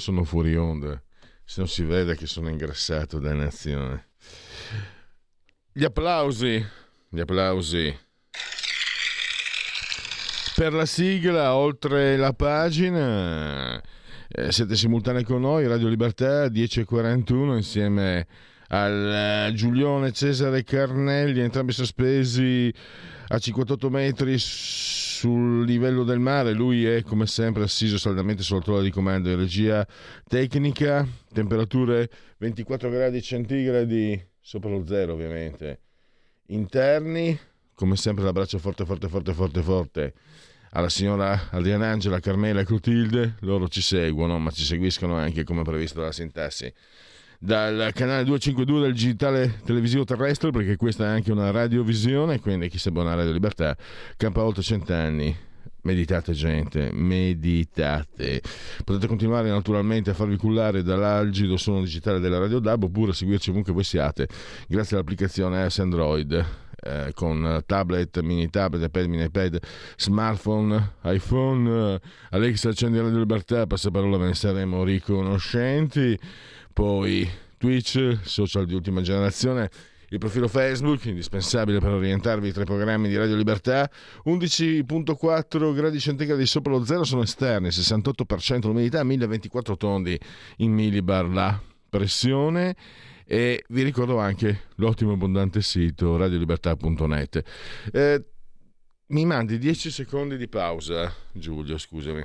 Sono fuori onda, se non si vede che sono ingrassato da nazione. Gli applausi, gli applausi. Per la sigla, oltre la pagina, eh, siete simultanei con noi, Radio Libertà 10.41 insieme al eh, Giulione Cesare Carnelli, entrambi sospesi a 58 metri sul livello del mare. Lui è come sempre assiso saldamente sulla tolla di comando in regia tecnica, temperature 24 gradi centigradi sopra lo zero ovviamente. Interni, come sempre l'abbraccio forte forte forte forte forte alla signora Adriana Angela, Carmela e Clotilde, loro ci seguono, ma ci seguiscono anche come previsto dalla sintassi dal canale 252 del digitale televisivo terrestre, perché questa è anche una radiovisione, quindi chi sa buona Radio Libertà, campa oltre cent'anni. Meditate gente, meditate. Potete continuare naturalmente a farvi cullare dall'algido suono digitale della Radio DAB oppure seguirci ovunque voi siate grazie all'applicazione S Android eh, con tablet, mini tablet, iPad, mini iPad, smartphone, iPhone. Alexa accendi Radio Libertà, passaparola ve ne saremo riconoscenti poi Twitch, social di ultima generazione, il profilo Facebook, indispensabile per orientarvi tra i programmi di Radio Libertà, 11.4 gradi centigradi sopra lo zero sono esterni, 68% l'umidità, 1024 tondi in millibar la pressione e vi ricordo anche l'ottimo e abbondante sito radiolibertà.net. Eh, mi mandi 10 secondi di pausa, Giulio, scusami.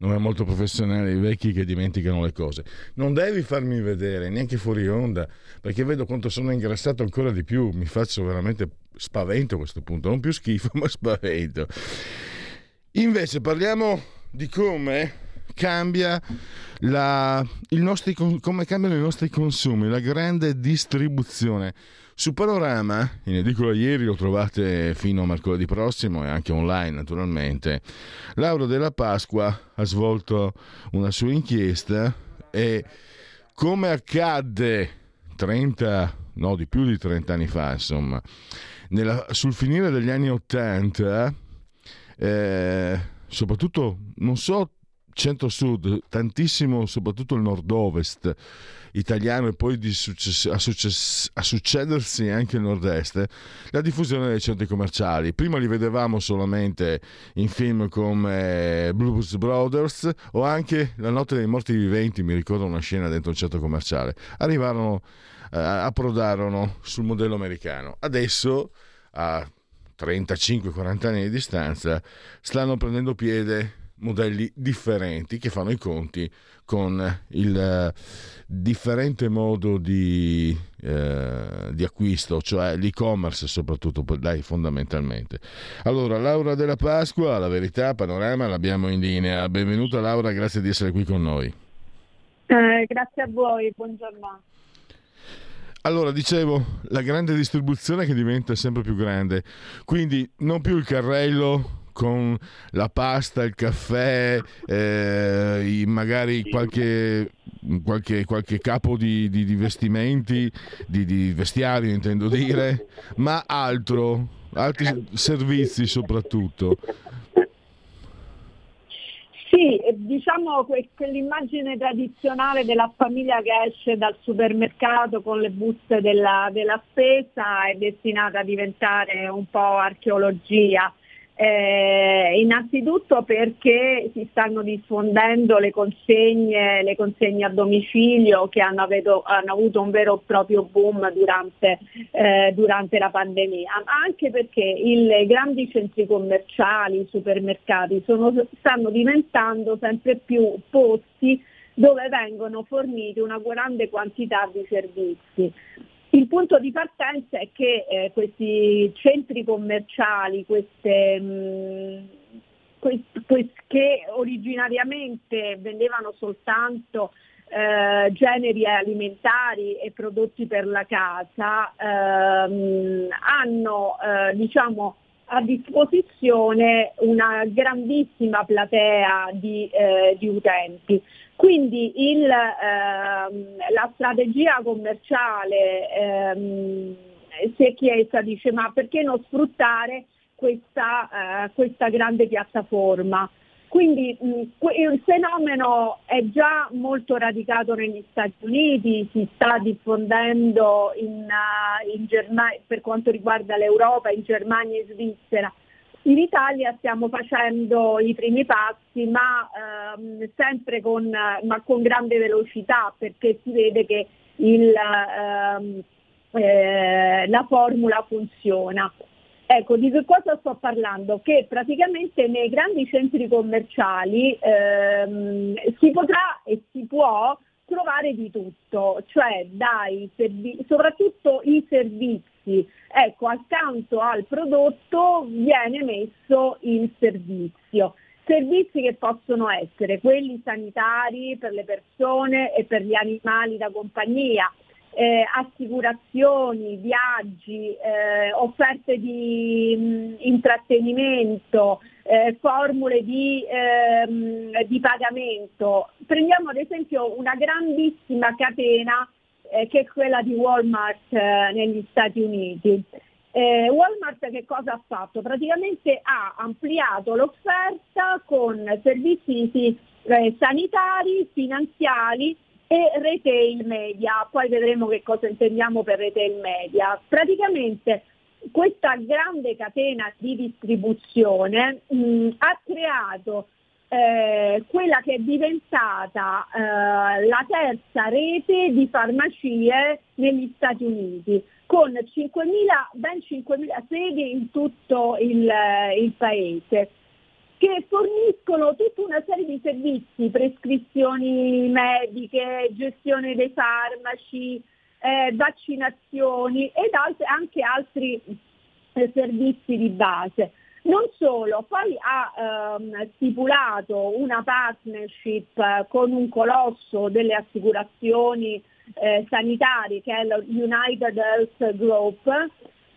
non è molto professionale i vecchi che dimenticano le cose. Non devi farmi vedere neanche fuori onda, perché vedo quanto sono ingrassato ancora di più. Mi faccio veramente spavento a questo punto, non più schifo, ma spavento. Invece parliamo di come cambia la, nostri, come cambiano i nostri consumi, la grande distribuzione. Su Panorama, in edicola ieri lo trovate fino a mercoledì prossimo e anche online naturalmente, Laura della Pasqua ha svolto una sua inchiesta e come accadde 30, no di più di 30 anni fa insomma, nella, sul finire degli anni 80, eh, soprattutto non so centro-sud, tantissimo soprattutto il nord-ovest italiano e poi success- a, success- a, succedersi anche il nord-est, la diffusione dei centri commerciali. Prima li vedevamo solamente in film come Blues Brothers o anche La notte dei morti viventi, mi ricordo una scena dentro un centro commerciale. Arrivarono, eh, approdarono sul modello americano. Adesso, a 35-40 anni di distanza, stanno prendendo piede modelli differenti che fanno i conti con il uh, differente modo di, uh, di, acquisto, cioè l'e-commerce soprattutto, dai, fondamentalmente. Allora, Laura della Pasqua, la verità, panorama, l'abbiamo in linea. Benvenuta Laura, grazie di essere qui con noi. Eh, grazie a voi, buongiorno. Allora, dicevo, la grande distribuzione che diventa sempre più grande, quindi non più il carrello con la pasta, il caffè, eh, magari qualche, qualche, qualche capo di, di, di vestimenti, di, di vestiario intendo dire, ma altro, altri servizi soprattutto. Sì, diciamo que- quell'immagine tradizionale della famiglia che esce dal supermercato con le buste della, della spesa è destinata a diventare un po' archeologia. Eh, innanzitutto perché si stanno diffondendo le consegne, le consegne a domicilio che hanno, avedo, hanno, avuto un vero e proprio boom durante, eh, durante la pandemia, ma anche perché i grandi centri commerciali, i supermercati sono, stanno diventando sempre più posti dove vengono forniti una grande quantità di servizi. Il punto di partenza è che eh, questi centri commerciali, queste, mh, quest, quest, che originariamente vendevano soltanto eh, generi alimentari e prodotti per la casa, ehm, hanno eh, diciamo, a disposizione una grandissima platea di, eh, di utenti. Quindi il, ehm, la strategia commerciale ehm, si è chiesta, dice ma perché non sfruttare questa, eh, questa grande piattaforma? Quindi mh, il fenomeno è già molto radicato negli Stati Uniti, si sta diffondendo in, uh, in Germania, per quanto riguarda l'Europa, in Germania e Svizzera. In Italia stiamo facendo i primi passi, ma ehm, sempre con, ma con, grande velocità, perché si vede che il, ehm, eh, la formula funziona. Ecco, di che cosa sto parlando? Che praticamente nei grandi centri commerciali ehm, si potrà e si può trovare di tutto, cioè dai servi- soprattutto i servizi. Ecco, accanto al prodotto viene messo il servizio. Servizi che possono essere quelli sanitari per le persone e per gli animali da compagnia, eh, assicurazioni, viaggi, eh, offerte di mh, intrattenimento, eh, formule di, ehm, di, pagamento. Prendiamo ad esempio una grandissima catena eh, che è quella di Walmart eh, negli Stati Uniti. Eh, Walmart che cosa ha fatto? Praticamente ha ampliato l'offerta con servizi sanitari, finanziari e retail media, poi vedremo che cosa intendiamo per retail media. Praticamente questa grande catena di distribuzione mh, ha creato eh, quella che è diventata eh, la terza rete di farmacie negli Stati Uniti, con 5.000, ben 5.000 sedi in tutto il, il paese che forniscono tutta una serie di servizi, prescrizioni mediche, gestione dei farmaci, eh, vaccinazioni ed alt- anche altri eh, servizi di base. Non solo, poi ha ehm, stipulato una partnership eh, con un colosso delle assicurazioni eh, sanitarie che è lo United Health Group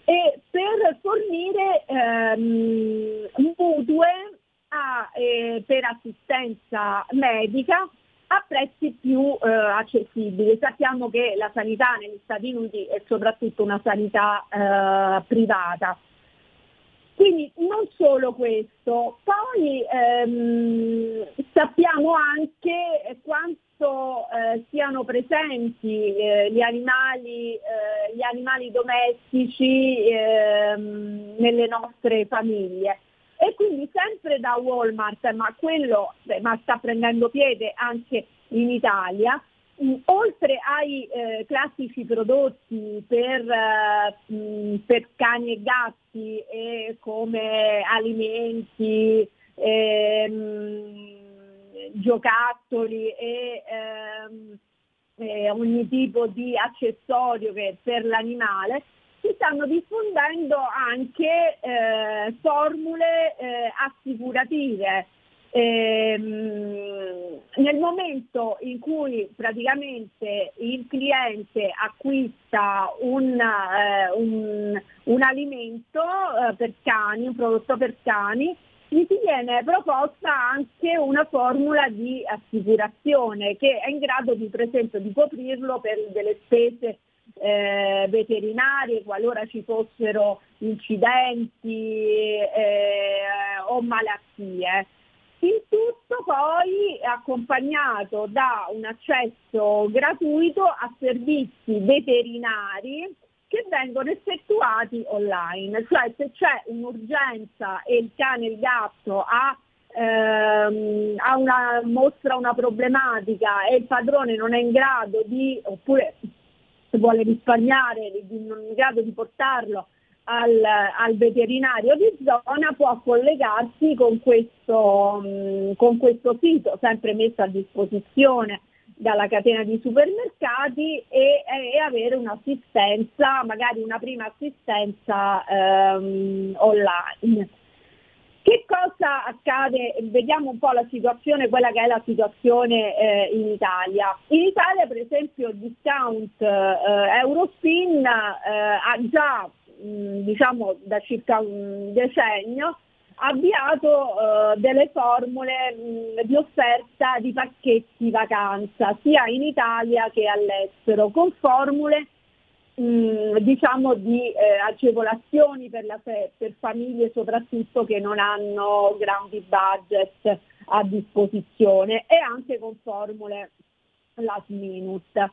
e per fornire ehm, mutue a, eh, per assistenza medica a prezzi più eh, accessibili. Sappiamo che la sanità negli Stati Uniti è soprattutto una sanità eh, privata. Quindi non solo questo, poi ehm, sappiamo anche quanto eh, siano presenti eh, gli, animali, eh, gli, animali, domestici ehm, nelle nostre famiglie. E quindi sempre da Walmart, ma quello ma sta prendendo piede anche in Italia, mh, oltre ai eh, classici prodotti per, eh, mh, per, cani e gatti e come alimenti, ehm, giocattoli e ehm, eh, ogni tipo di accessorio per l'animale, si stanno diffondendo anche eh, formule eh, assicurative. Ehm, nel momento in cui praticamente il cliente acquista un, eh, un, un alimento eh, per cani, un prodotto per cani, gli si viene proposta anche una formula di assicurazione che è in grado di, per esempio, di coprirlo per delle spese eh, veterinarie qualora ci fossero incidenti eh, o malattie. Il tutto poi accompagnato da un accesso gratuito a servizi veterinari che vengono effettuati online, cioè se c'è un'urgenza e il cane, il gatto ha, ehm, una, mostra una problematica e il padrone non è in grado di, oppure vuole risparmiare, non in grado di portarlo al, al, veterinario di zona può collegarsi con questo, mm, con questo sito, sempre messo a disposizione dalla catena di supermercati e, e avere un'assistenza, magari una prima assistenza ehm, online. Che cosa accade? Vediamo un po' la situazione, quella che è la situazione eh, in Italia. In Italia per esempio il discount eh, Eurospin eh, ha già diciamo da circa un decennio avviato eh, delle formule mh, di offerta di pacchetti vacanza sia in Italia che all'estero con formule mh, diciamo di eh, agevolazioni per, la, per famiglie soprattutto che non hanno grandi budget a disposizione e anche con formule last minute.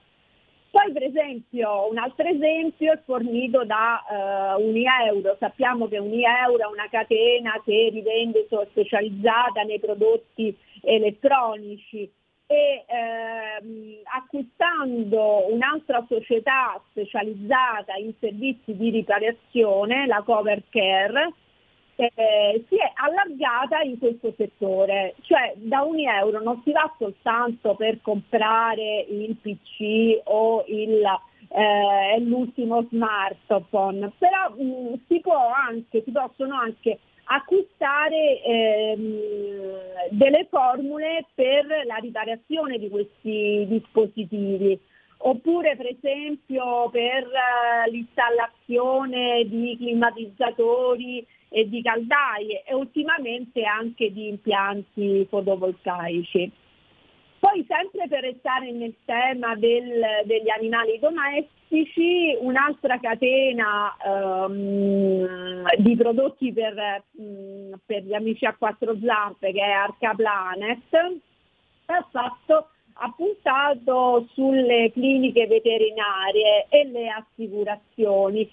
Poi per esempio un altro esempio è fornito da uh, Unieuro, sappiamo che Unieuro è una catena che rivende specializzata nei prodotti elettronici e ehm, acquistando un'altra società specializzata in servizi di riparazione, la Cover Care, eh, si è allargata in questo settore, cioè da un euro non si va soltanto per comprare il PC o il, eh, l'ultimo smartphone, però mh, si, anche, si, possono anche acquistare ehm, delle formule per la riparazione di questi dispositivi oppure per esempio per uh, l'installazione di climatizzatori e di caldaie e ultimamente anche di impianti fotovoltaici. Poi sempre per restare nel tema del, degli animali domestici, un'altra catena um, di prodotti per, um, per, gli amici a quattro zampe che è Arca Planet ha fatto ha puntato sulle cliniche veterinarie e le assicurazioni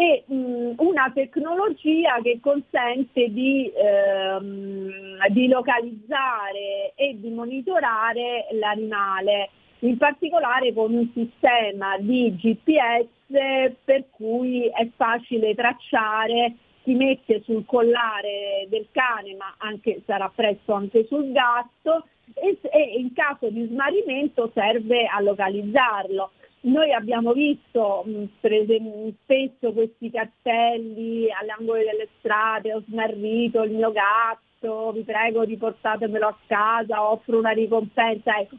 e mh, una tecnologia che consente di, ehm, di localizzare e di monitorare l'animale, in particolare con un sistema di GPS per cui è facile tracciare si mette sul collare del cane, ma anche, sarà presto anche sul gatto, e, e in caso di smarrimento serve a localizzarlo. Noi abbiamo visto spesso questi cartelli all'angolo delle strade, ho smarrito il mio gatto, vi prego riportatemelo a casa, offro una ricompensa. Ecco.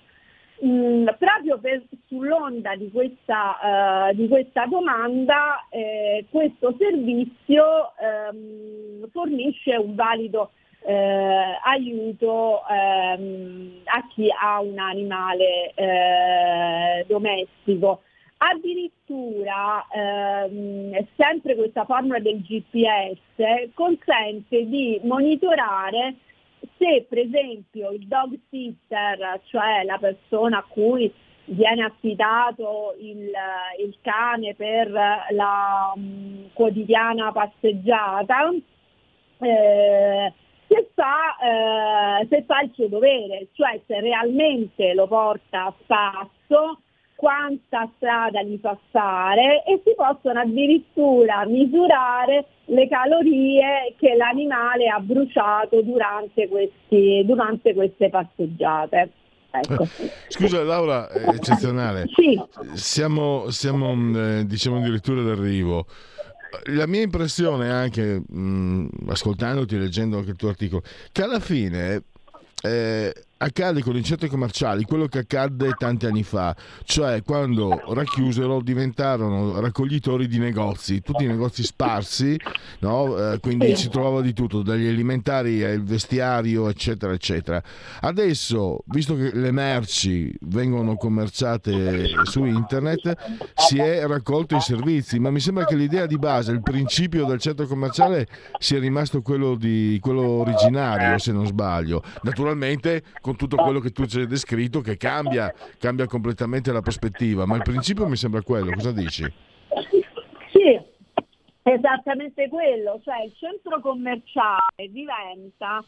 Mh, proprio per, sull'onda di questa, uh, di questa domanda eh, questo servizio ehm, fornisce un valido eh, aiuto ehm, a chi ha un animale eh, domestico. Addirittura ehm, sempre questa formula del GPS consente di monitorare se per esempio il dog sitter, cioè la persona a cui viene affidato il, il cane per la um, quotidiana passeggiata, eh, se fa, eh, se fa il suo dovere, cioè se realmente lo porta a spasso, quanta strada gli fa fare e si possono addirittura misurare le calorie che l'animale ha bruciato durante, questi, durante queste passeggiate. Ecco. Scusa Laura, eccezionale. Sì. Siamo, siamo eh, diciamo addirittura d'arrivo la mia impressione anche mh, ascoltandoti, leggendo anche il tuo articolo, che alla fine eh, accade con i centri commerciali quello che accadde tanti anni fa, cioè quando racchiusero diventarono raccoglitori di negozi, tutti i negozi sparsi, no? eh, quindi si trovava di tutto, dagli alimentari al vestiario, eccetera, eccetera. Adesso, visto che le merci vengono commerciate su internet, si è raccolto i servizi, ma mi sembra che l'idea di base, il principio del centro commerciale sia rimasto quello, di, quello originario, se non sbaglio. Naturalmente con tutto quello che tu ci hai descritto che cambia, cambia completamente la prospettiva, ma il principio mi sembra quello, cosa dici? Sì, esattamente quello, cioè il centro commerciale diventa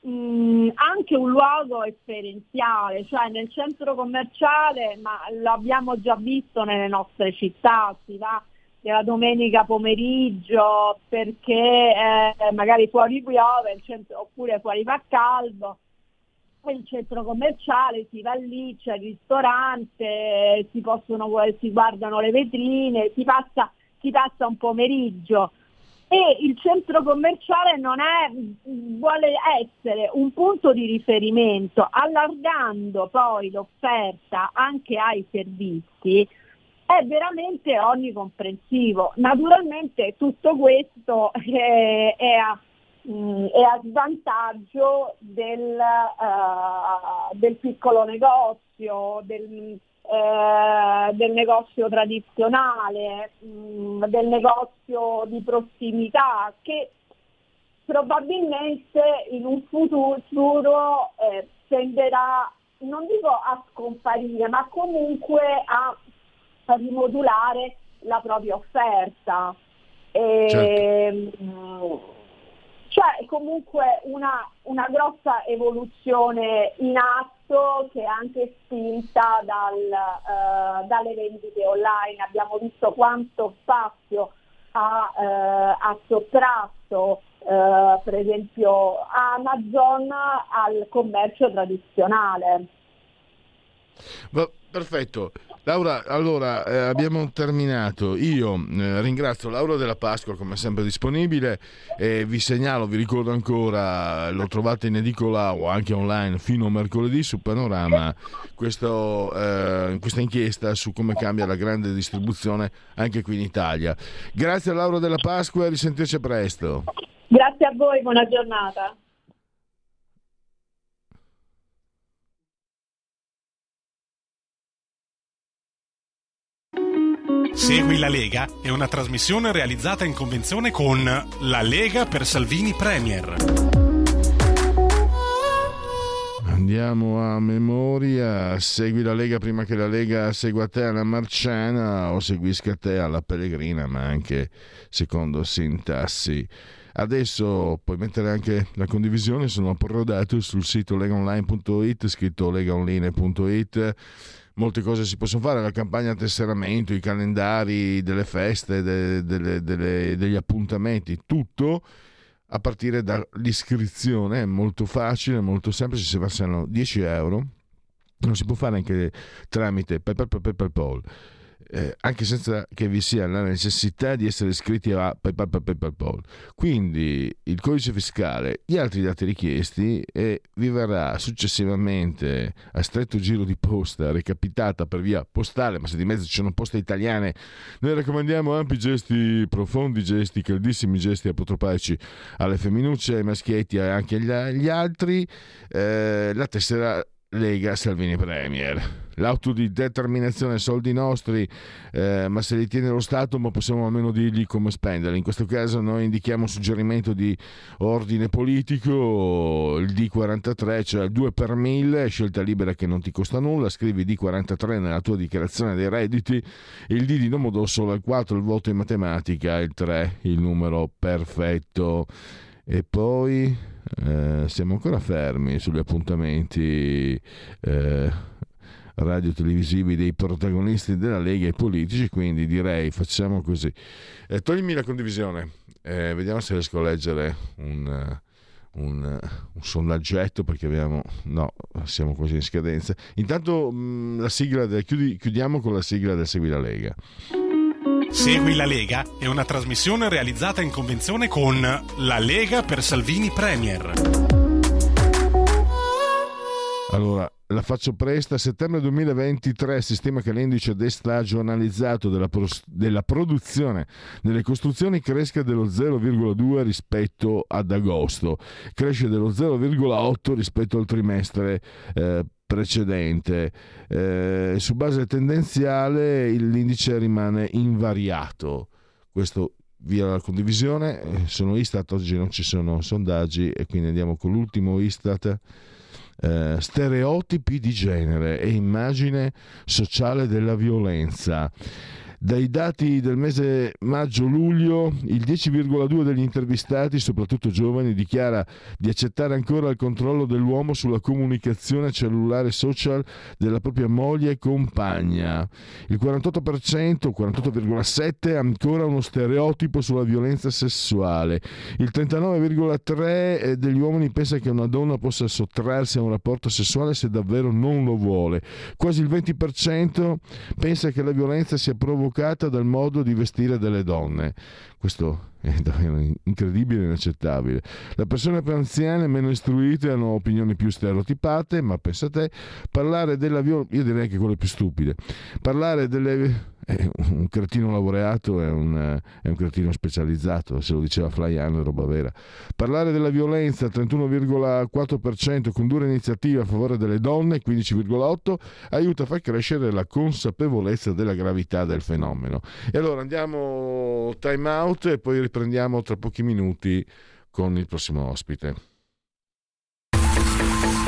mh, anche un luogo esperienziale, cioè nel centro commerciale, ma lo abbiamo già visto nelle nostre città, si va della domenica pomeriggio perché eh, magari fuori piove centro, oppure fuori fa caldo il centro commerciale, si va lì, c'è il ristorante, si, possono, si guardano le vetrine, si passa, si passa un pomeriggio e il centro commerciale non è, vuole essere un punto di riferimento, allargando poi l'offerta anche ai servizi, è veramente onnicomprensivo. Naturalmente tutto questo è, è a mh, è a svantaggio del, uh, del piccolo negozio, del, uh, del negozio tradizionale, mh, del negozio di prossimità che probabilmente in un futuro eh, tenderà, non dico a scomparire, ma comunque a, a rimodulare la propria offerta. E, certo. mh, c'è comunque una, una grossa evoluzione in atto che è anche spinta dal, uh, dalle vendite online. Abbiamo visto quanto spazio ha, uh, ha sottratto uh, per esempio Amazon al commercio tradizionale. Ma, perfetto. Laura, allora eh, abbiamo terminato. Io eh, ringrazio Laura della Pasqua come sempre disponibile e vi segnalo, vi ricordo ancora, lo trovate in edicola o anche online fino a mercoledì su Panorama questo, eh, questa inchiesta su come cambia la grande distribuzione anche qui in Italia. Grazie a Laura della Pasqua e risentirci presto. Grazie a voi, buona giornata. Segui la Lega è una trasmissione realizzata in convenzione con La Lega per Salvini Premier. Andiamo a memoria, segui la Lega prima che la Lega segua te alla Marciana o seguisca te alla Pellegrina, ma anche secondo sintassi. Adesso puoi mettere anche la condivisione, sono approdato sul sito legaonline.it, scritto legaonline.it molte cose si possono fare, la campagna tesseramento, i calendari delle feste, de, de, de, degli appuntamenti, tutto a partire dall'iscrizione, è molto facile, molto semplice, si versano 10 euro, lo si può fare anche tramite PayPal, eh, anche senza che vi sia la necessità di essere iscritti a PayPal, PayPal, PayPal. Quindi il codice fiscale, gli altri dati richiesti e vi verrà successivamente a stretto giro di posta recapitata per via postale, ma se di mezzo ci sono poste italiane, noi raccomandiamo ampi gesti, profondi gesti, caldissimi gesti apotropaici alle femminucce, ai maschietti e anche agli altri. Eh, la tessera Lega Salvini Premier. L'auto di determinazione soldi nostri, eh, ma se li tiene lo Stato, ma possiamo almeno dirgli come spenderli. In questo caso noi indichiamo un suggerimento di ordine politico, il D43, cioè il 2 per 1000, scelta libera che non ti costa nulla, scrivi D43 nella tua dichiarazione dei redditi, il D di Domodossola, il 4 il voto in matematica, il 3 il numero perfetto. E poi eh, siamo ancora fermi sugli appuntamenti eh, radio-televisivi dei protagonisti della Lega e politici, quindi direi facciamo così. Eh, toglimi la condivisione, eh, vediamo se riesco a leggere un... Un, un, sondaggetto perché abbiamo no siamo quasi in scadenza. Intanto mh, mm, la sigla del, chiudi, chiudiamo con la sigla del Segui la Lega Segui la Lega è una trasmissione realizzata in convenzione con La Lega per Salvini Premier. Allora, la faccio presta. Settembre 2023 si stima che l'indice destagionalizzato della, pros- della produzione delle costruzioni cresca dello 0,2 rispetto ad agosto, cresce dello 0,8 rispetto al trimestre eh, precedente. Eh, su base tendenziale l'indice rimane invariato. Questo via la condivisione. Eh, sono Istat, oggi non ci sono sondaggi e quindi andiamo con l'ultimo Istat eh, stereotipi di genere e immagine sociale della violenza. Dai dati del mese maggio-luglio, il 10,2 degli intervistati, soprattutto giovani, dichiara di accettare ancora il controllo dell'uomo sulla comunicazione cellulare social della propria moglie e compagna. Il 48%, 48,7% ha ancora uno stereotipo sulla violenza sessuale. Il 39,3% degli uomini pensa che una donna possa sottrarsi a un rapporto sessuale se davvero non lo vuole. Quasi il 20% pensa che la violenza sia provocata provocata dal modo di vestire delle donne. Questo è incredibile e inaccettabile. Le persone più anziane, meno istruite, hanno opinioni più stereotipate, ma pensa te, parlare della violenza, io direi che quelle più stupide, parlare delle un cretino laureato è un, è un, cretino specializzato, se lo diceva Flaiano è roba vera. Parlare della violenza al 31,4%, condurre iniziative a favore delle donne, 15,8%, aiuta a far crescere la consapevolezza della gravità del fenomeno. E allora andiamo time out e poi riprendiamo tra pochi minuti con il prossimo ospite.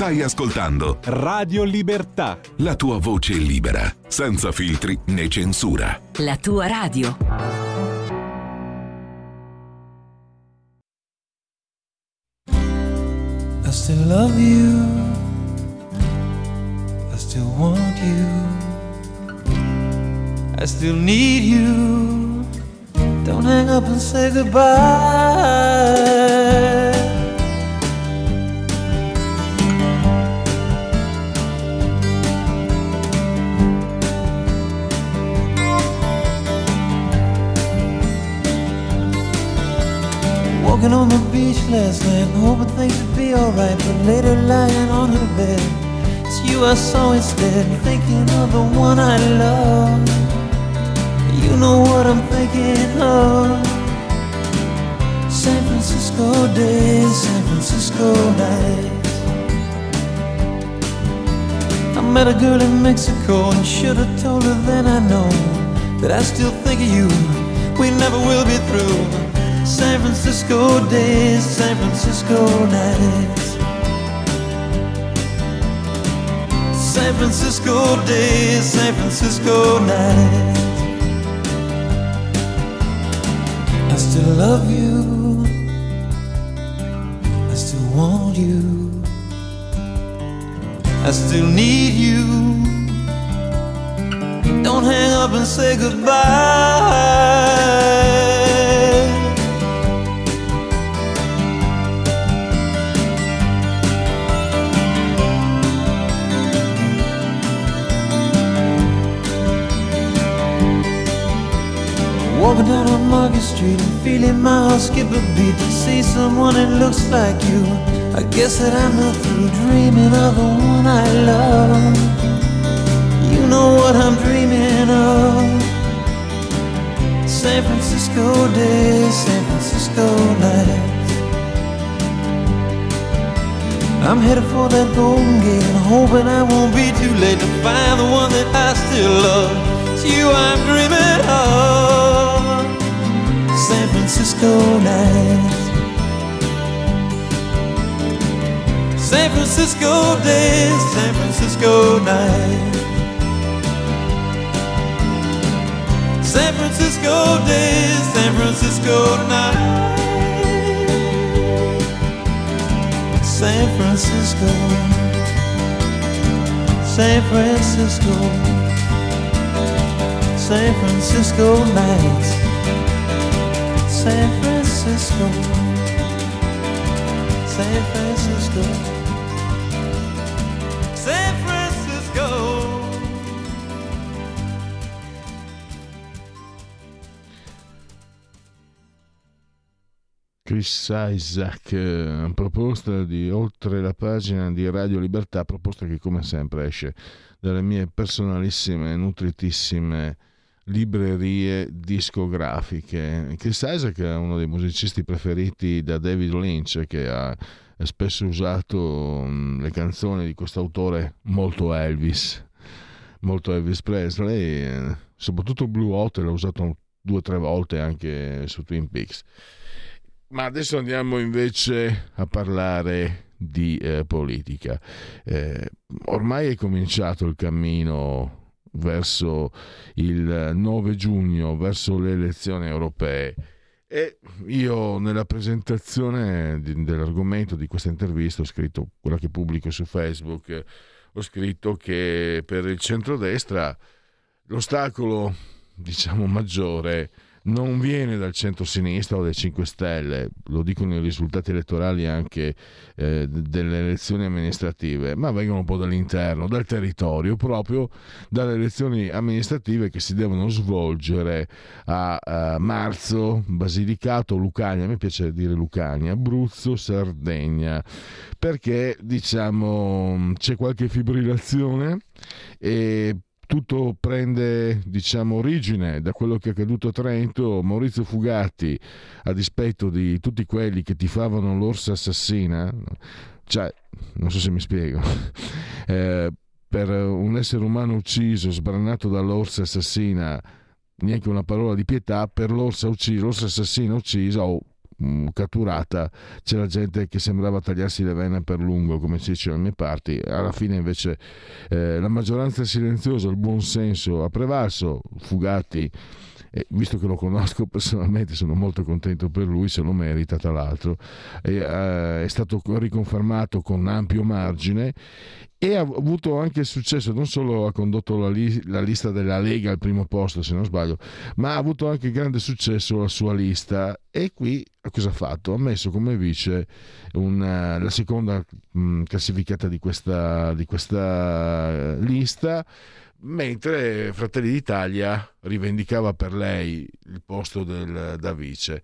Stai ascoltando Radio Libertà. La tua voce libera, senza filtri né censura. La tua radio. I still love you. I still want you. I still need you. Don't hang up and say goodbye. Walking on the beach last night, hoping things would be alright. But later, lying on her bed, it's you I saw instead. Thinking of the one I love. You know what I'm thinking of. San Francisco days, San Francisco nights. I met a girl in Mexico and should have told her then I know that I still think of you. We never will be through. San Francisco days, San Francisco nights. San Francisco days, San Francisco nights. I still love you. I still want you. I still need you. Don't hang up and say goodbye. Walking down on Market Street and feeling my heart skip a beat to see someone that looks like you. I guess that I'm not through dreaming of the one I love. You know what I'm dreaming of. San Francisco days, San Francisco nights. I'm headed for that Golden Gate and hoping I won't be too late to find the one that I still love. It's you I'm dreaming of. San Francisco days, San Francisco nights. San Francisco days, San Francisco nights. San Francisco, San Francisco. San Francisco nights. San Francisco. San Francisco. Chris Isaac, eh, proposta di oltre la pagina di Radio Libertà, proposta che come sempre esce dalle mie personalissime, nutritissime librerie discografiche. Chris Isaac è uno dei musicisti preferiti da David Lynch che ha spesso usato mm, le canzoni di questo autore molto Elvis, molto Elvis Presley, eh, soprattutto Blue Hot l'ha usato due o tre volte anche su Twin Peaks. Ma adesso andiamo invece a parlare di eh, politica. Eh, ormai è cominciato il cammino verso il 9 giugno, verso le elezioni europee. E io nella presentazione di, dell'argomento di questa intervista ho scritto, quella che pubblico su Facebook, ho scritto che per il centrodestra l'ostacolo, diciamo, maggiore non viene dal centro-sinistra o dai 5 Stelle, lo dicono i risultati elettorali anche eh, delle elezioni amministrative, ma vengono un po' dall'interno, dal territorio, proprio dalle elezioni amministrative che si devono svolgere a, a marzo, Basilicato, Lucania, a me piace dire Lucania, Abruzzo, Sardegna, perché diciamo c'è qualche fibrillazione e tutto prende diciamo, origine da quello che è accaduto a Trento. Maurizio Fugatti, a dispetto di tutti quelli che tifavano l'orsa assassina, cioè, non so se mi spiego, eh, per un essere umano ucciso, sbranato dall'orsa assassina, neanche una parola di pietà, per l'orsa uccisa, l'orsa assassina uccisa o Mm, catturata c'era gente che sembrava tagliarsi le vene per lungo come si dice dalle mie parti. Alla fine invece eh, la maggioranza silenziosa il buon senso ha prevalso Fugatti e visto che lo conosco personalmente sono molto contento per lui, se lo merita tra l'altro, eh, è stato riconfermato con ampio margine e ha avuto anche successo, non solo ha condotto la, li- la, lista della Lega al primo posto se non sbaglio, ma ha avuto anche grande successo la sua lista e qui cosa ha fatto? Ha messo come vice una, la seconda mh, classificata di questa, di questa lista mentre Fratelli d'Italia rivendicava per lei il posto del, da vice.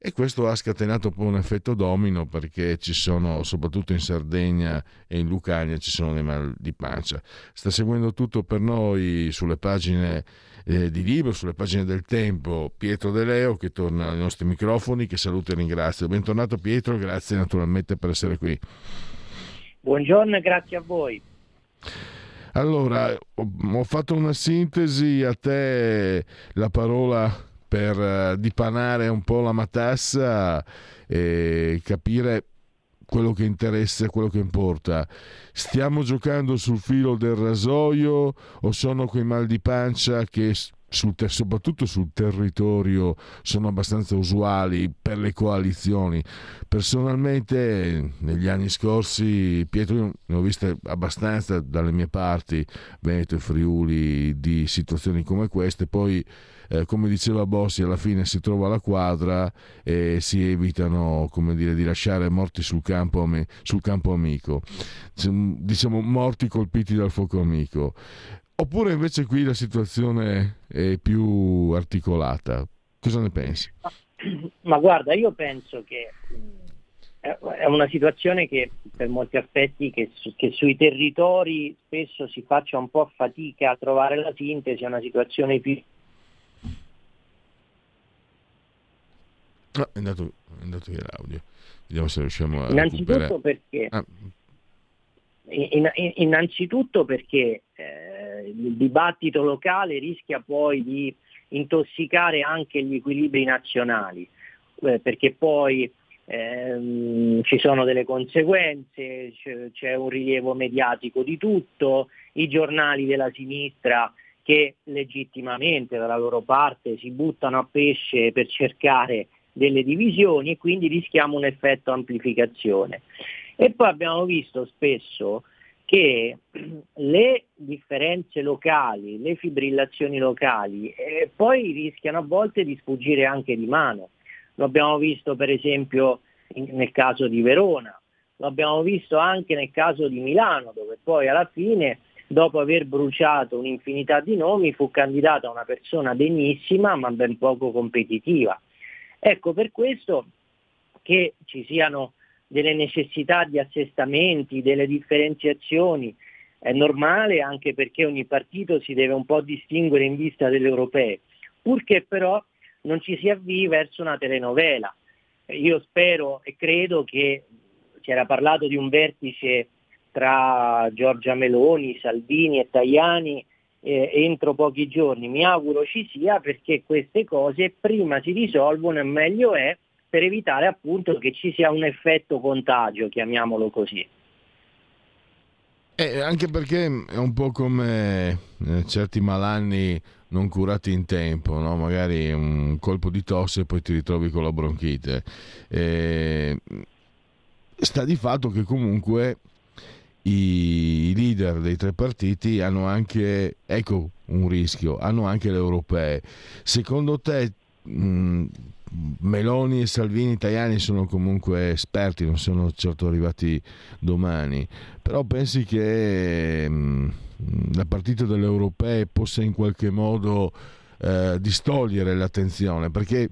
E questo ha scatenato poi un effetto domino perché ci sono, soprattutto in Sardegna e in Lucania, ci sono dei mal di pancia. Sta seguendo tutto per noi sulle pagine eh, di libro, sulle pagine del tempo, Pietro De Leo che torna ai nostri microfoni, che saluto e ringrazio. Bentornato Pietro, grazie naturalmente per essere qui. Buongiorno e grazie a voi. Allora, ho fatto una sintesi, a te la parola per uh, dipanare un po' la matassa e capire quello che interessa e quello che importa. Stiamo giocando sul filo del rasoio o sono quei mal di pancia che sul soprattutto sul territorio sono abbastanza usuali per le coalizioni. Personalmente negli anni scorsi, Pietro, ne ho viste abbastanza dalle mie parti, Veneto e Friuli, di situazioni come queste, poi eh, come diceva Bossi, alla fine si trova la quadra e si evitano come dire, di lasciare morti sul campo, sul campo amico, diciamo morti colpiti dal fuoco amico. Oppure invece qui la situazione è più articolata? Cosa ne pensi? Ma guarda, io penso che è una situazione che per molti aspetti che, che, sui territori spesso si faccia un po' fatica a trovare la sintesi, è una situazione più... No, è andato, è andato via l'audio. Vediamo se riusciamo a... Innanzitutto recuperare. perché... Ah. In, in, innanzitutto perché eh, il dibattito locale rischia poi di intossicare anche gli equilibri nazionali, eh, perché poi ehm, ci sono delle conseguenze, c'è, c'è un rilievo mediatico di tutto, i giornali della sinistra che legittimamente dalla loro parte si buttano a pesce per cercare delle divisioni e quindi rischiamo un effetto amplificazione. E poi abbiamo visto spesso che le differenze locali, le fibrillazioni locali, eh, poi rischiano a volte di sfuggire anche di mano. Lo abbiamo visto per esempio in, nel caso di Verona, lo abbiamo visto anche nel caso di Milano, dove poi alla fine, dopo aver bruciato un'infinità di nomi, fu candidata una persona degnissima ma ben poco competitiva. Ecco per questo che ci siano delle necessità di assestamenti, delle differenziazioni, è normale anche perché ogni partito si deve un po' distinguere in vista delle europee, purché però non ci si avvii verso una telenovela. Io spero e credo che si era parlato di un vertice tra Giorgia Meloni, Salvini e Tajani eh, entro pochi giorni. Mi auguro ci sia perché queste cose prima si risolvono e meglio è per evitare appunto che ci sia un effetto contagio, chiamiamolo così. Eh, anche perché è un po' come eh, certi malanni non curati in tempo, no? magari un colpo di tosse e poi ti ritrovi con la bronchite. Eh, sta di fatto che comunque i leader dei tre partiti hanno anche, ecco un rischio, hanno anche le europee. Secondo te mh, Meloni e Salvini italiani sono comunque esperti, non sono certo arrivati domani, però pensi che mh, la partita delle europee possa in qualche modo eh, distogliere l'attenzione? Perché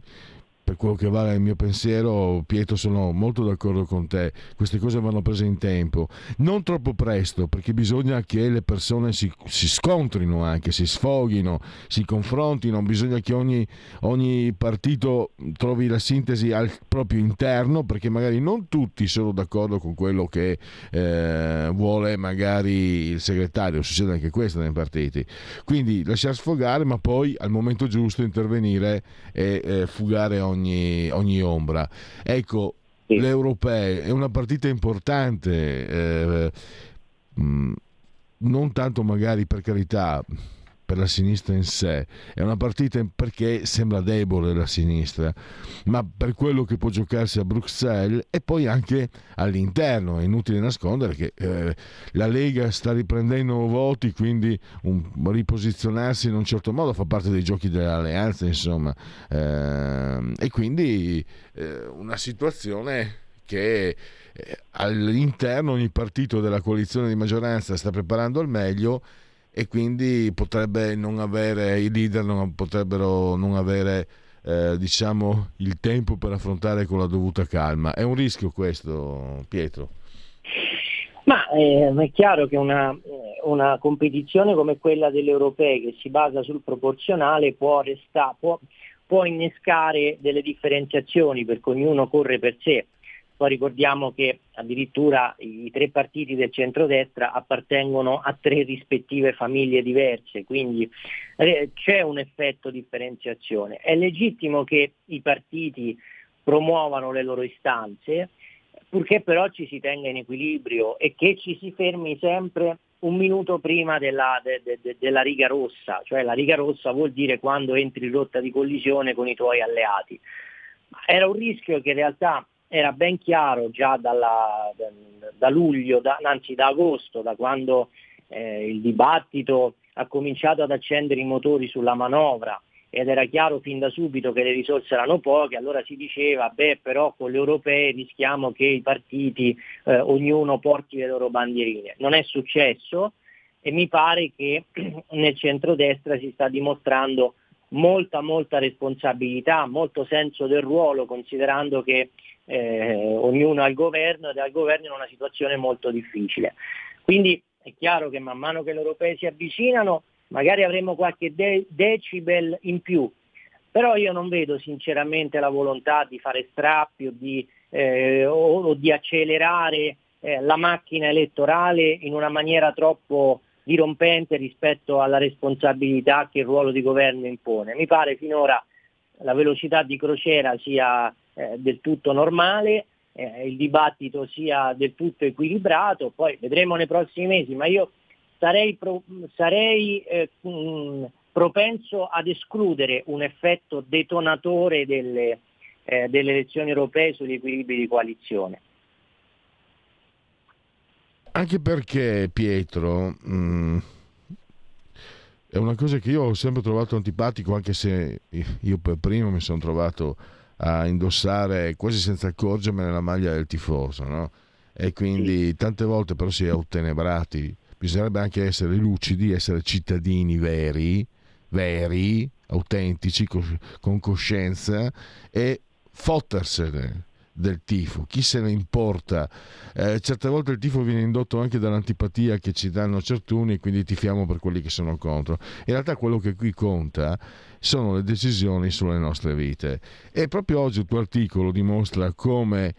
per quello che vale il mio pensiero, Pietro, sono molto d'accordo con te. Queste cose vanno prese in tempo, non troppo presto, perché bisogna che le persone si, si scontrino anche, si sfoghino, si confrontino. Bisogna che ogni, ogni, partito trovi la sintesi al proprio interno, perché magari non tutti sono d'accordo con quello che eh, vuole magari il segretario. Succede anche questo nei partiti. Quindi lasciar sfogare, ma poi al momento giusto intervenire e eh, fugare ogni ogni, ogni ombra. Ecco, sì. le europee è una partita importante, eh, mh, non tanto magari per carità per la sinistra in sé, è una partita perché sembra debole la sinistra, ma per quello che può giocarsi a Bruxelles e poi anche all'interno, è inutile nascondere che eh, la Lega sta riprendendo voti, quindi un, riposizionarsi in un certo modo fa parte dei giochi dell'alleanza, insomma, eh, e quindi eh, una situazione che eh, all'interno ogni partito della coalizione di maggioranza sta preparando al meglio e quindi potrebbe non avere, i leader non, potrebbero non avere eh, diciamo, il tempo per affrontare con la dovuta calma. È un rischio questo, Pietro? Ma eh, è chiaro che una, una, competizione come quella delle europee che si basa sul proporzionale può, resta, può, può innescare delle differenziazioni perché ognuno corre per sé. Poi ricordiamo che addirittura i tre partiti del centrodestra appartengono a tre rispettive famiglie diverse, quindi eh, c'è un effetto differenziazione. È legittimo che i partiti promuovano le loro istanze, purché però ci si tenga in equilibrio e che ci si fermi sempre un minuto prima della, de, de, de, della, riga rossa, cioè la riga rossa vuol dire quando entri in rotta di collisione con i tuoi alleati. Era un rischio che in realtà era ben chiaro già dalla, da luglio, da, anzi da agosto, da quando eh, il dibattito ha cominciato ad accendere i motori sulla manovra ed era chiaro fin da subito che le risorse erano poche, allora si diceva, beh però con le europee rischiamo che i partiti, eh, ognuno porti le loro bandierine. Non è successo e mi pare che nel centrodestra si sta dimostrando molta molta responsabilità, molto senso del ruolo, considerando che eh, ognuno al governo ed al governo in una situazione molto difficile. Quindi è chiaro che man mano che le europee si avvicinano magari avremo qualche de- decibel in più, però io non vedo sinceramente la volontà di fare strappi o di, eh, o, o di accelerare eh, la macchina elettorale in una maniera troppo dirompente rispetto alla responsabilità che il ruolo di governo impone. Mi pare finora la velocità di crociera sia eh, del tutto normale, eh, il dibattito sia del tutto equilibrato, poi vedremo nei prossimi mesi, ma io sarei, pro, sarei eh, mh, mm, propenso ad escludere un effetto detonatore delle, eh, delle elezioni europee sugli equilibri di coalizione. anche perché Pietro mh, è una cosa che io ho sempre trovato antipatico, anche se io per primo mi sono trovato a indossare quasi senza accorgermene la maglia del tifoso, no? E quindi tante volte però si è ottenebrati. Bisognerebbe anche essere lucidi, essere cittadini veri, veri, autentici, con coscienza e fottersene del tifo, chi se ne importa? Eh, certe volte il tifo viene indotto anche dall'antipatia che ci danno certuni e quindi tifiamo per quelli che sono contro. In realtà quello che qui conta sono le decisioni sulle nostre vite. E proprio oggi il tuo articolo dimostra come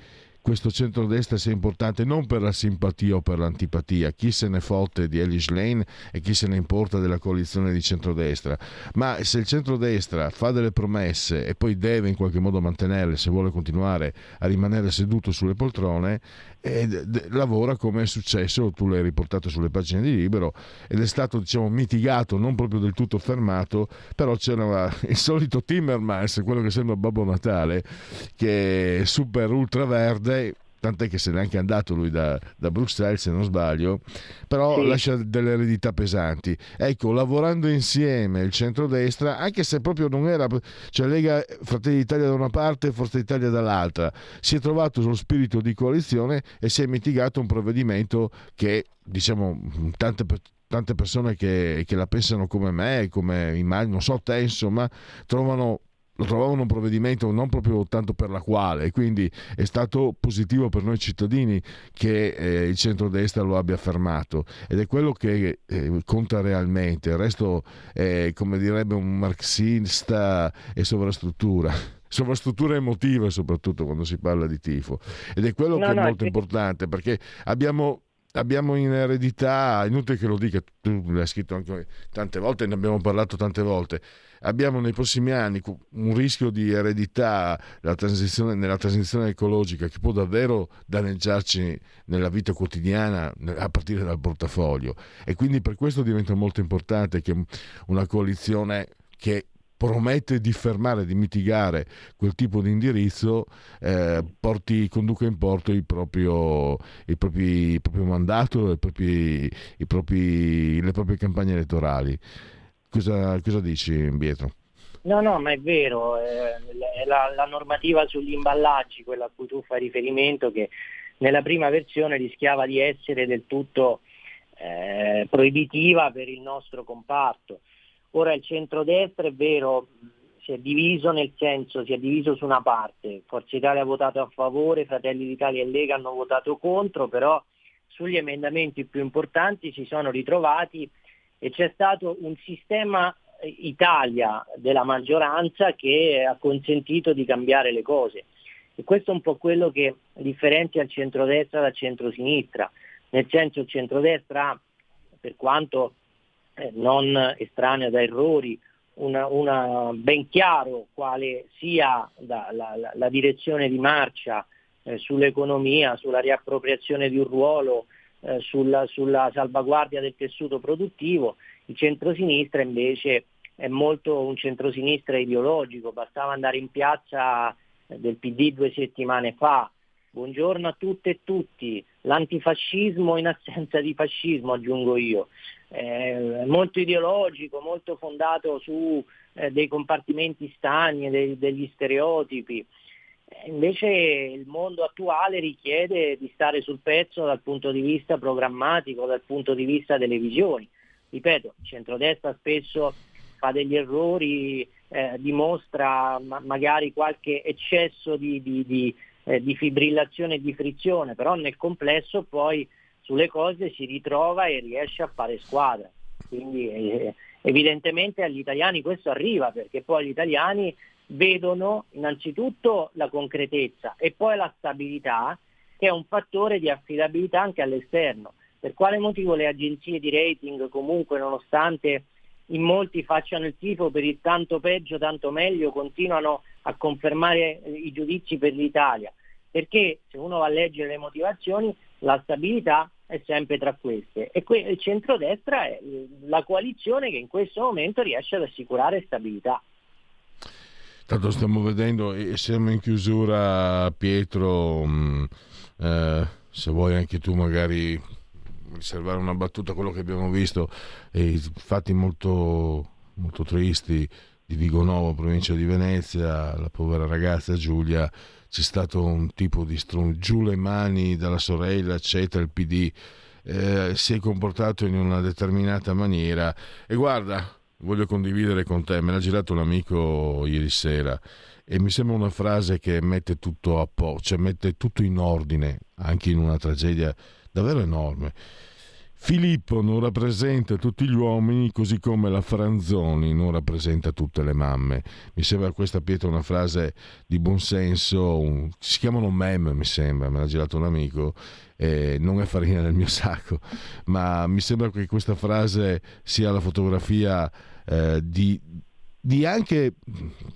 questo centrodestra sia importante non per la simpatia o per l'antipatia, chi se ne fotte di Elish Lane e chi se ne importa della coalizione di centrodestra, ma se il centrodestra fa delle promesse e poi deve in qualche modo mantenerle se vuole continuare a rimanere seduto sulle poltrone, e lavora come è successo, tu l'hai riportato sulle pagine di Libero ed è stato diciamo mitigato, non proprio del tutto fermato, però c'era il solito Timmermans, quello che sembra Babbo Natale, che è super ultra verde tant'è che se n'è anche andato lui da, da Bruxelles se non sbaglio, però sì. lascia delle eredità pesanti. Ecco, lavorando insieme il centrodestra, anche se proprio non era, cioè Lega Fratelli d'Italia da una parte e Forza Italia dall'altra, si è trovato sullo spirito di coalizione e si è mitigato un provvedimento che, diciamo, tante tante persone che, che, la pensano come me, come immagino, non so te, insomma, trovano lo trovavano un provvedimento non proprio tanto per la quale, quindi è stato positivo per noi cittadini che eh, il centrodestra lo abbia fermato. Ed è quello che eh, conta realmente, il resto è come direbbe un marxista è sovrastruttura. Sovrastruttura emotiva soprattutto quando si parla di tifo. Ed è quello no, che è molto è... importante perché abbiamo abbiamo in eredità, inutile che lo dica, tu l'hai scritto anche tante volte, ne abbiamo parlato tante volte, abbiamo nei prossimi anni un rischio di eredità transizione, nella transizione ecologica che può davvero danneggiarci nella vita quotidiana a partire dal portafoglio. E quindi per questo diventa molto importante che una coalizione che promette di fermare, di mitigare quel tipo di indirizzo, eh, porti, conduca in porto il proprio, il propri, il proprio mandato, i propri, propri, le proprie campagne elettorali. Cosa, cosa dici, Pietro? No, no, ma è vero, eh, la, la, normativa sugli imballaggi, quella a cui tu fai riferimento, che nella prima versione rischiava di essere del tutto eh, proibitiva per il nostro comparto. Ora il centrodestra è vero, si è diviso nel senso, si è diviso su una parte, Forza Italia ha votato a favore, Fratelli d'Italia e Lega hanno votato contro, però sugli emendamenti più importanti si sono ritrovati e c'è stato un sistema eh, Italia della maggioranza che ha consentito di cambiare le cose. E questo è un po' quello che differenzia il centrodestra dal centrosinistra, nel senso il centrodestra, per quanto non estraneo da errori, una, una, ben chiaro quale sia la, la, la direzione di marcia eh, sull'economia, sulla riappropriazione di un ruolo, eh, sulla, sulla, salvaguardia del tessuto produttivo, il centrosinistra invece è molto un centrosinistra ideologico, bastava andare in piazza eh, del PD due settimane fa, buongiorno a tutte e tutti, l'antifascismo in assenza di fascismo aggiungo io, eh, molto ideologico, molto fondato su eh, dei compartimenti stagni, dei, degli stereotipi. Eh, invece il mondo attuale richiede di stare sul pezzo dal punto di vista programmatico, dal punto di vista delle visioni. Ripeto, il centrodestra spesso fa degli errori, eh, dimostra ma- magari qualche eccesso di, di, di, eh, di fibrillazione e di frizione, però nel complesso poi sulle cose si ritrova e riesce a fare squadra. Quindi eh, evidentemente agli italiani questo arriva perché poi gli italiani vedono innanzitutto la concretezza e poi la stabilità che è un fattore di affidabilità anche all'esterno. Per quale motivo le agenzie di rating comunque nonostante in molti facciano il tifo per il tanto peggio, tanto meglio, continuano a confermare i giudizi per l'Italia? Perché se uno va a leggere le motivazioni, la stabilità è sempre tra queste. E que- il centrodestra è la coalizione che in questo momento riesce ad assicurare stabilità. Tanto stiamo vedendo e siamo in chiusura, Pietro. Mh, mm, eh, se vuoi anche tu magari riservare una battuta a quello che abbiamo visto e fatti molto, molto tristi di Vigonovo, provincia di Venezia, la povera ragazza Giulia, c'è stato un tipo di strum giù le mani dalla sorella, eccetera, il PD eh, si è comportato in una determinata maniera. E guarda, voglio condividere con te, me l'ha girato un amico ieri sera e mi sembra una frase che mette tutto a posto, cioè mette tutto in ordine, anche in una tragedia davvero enorme. Filippo non rappresenta tutti gli uomini così come la Franzoni non rappresenta tutte le mamme. Mi sembra questa Pietro una frase di buonsenso, un, si chiamano meme mi sembra, me l'ha girato un amico, eh, non è farina del mio sacco, ma mi sembra che questa frase sia la fotografia eh, di, di anche,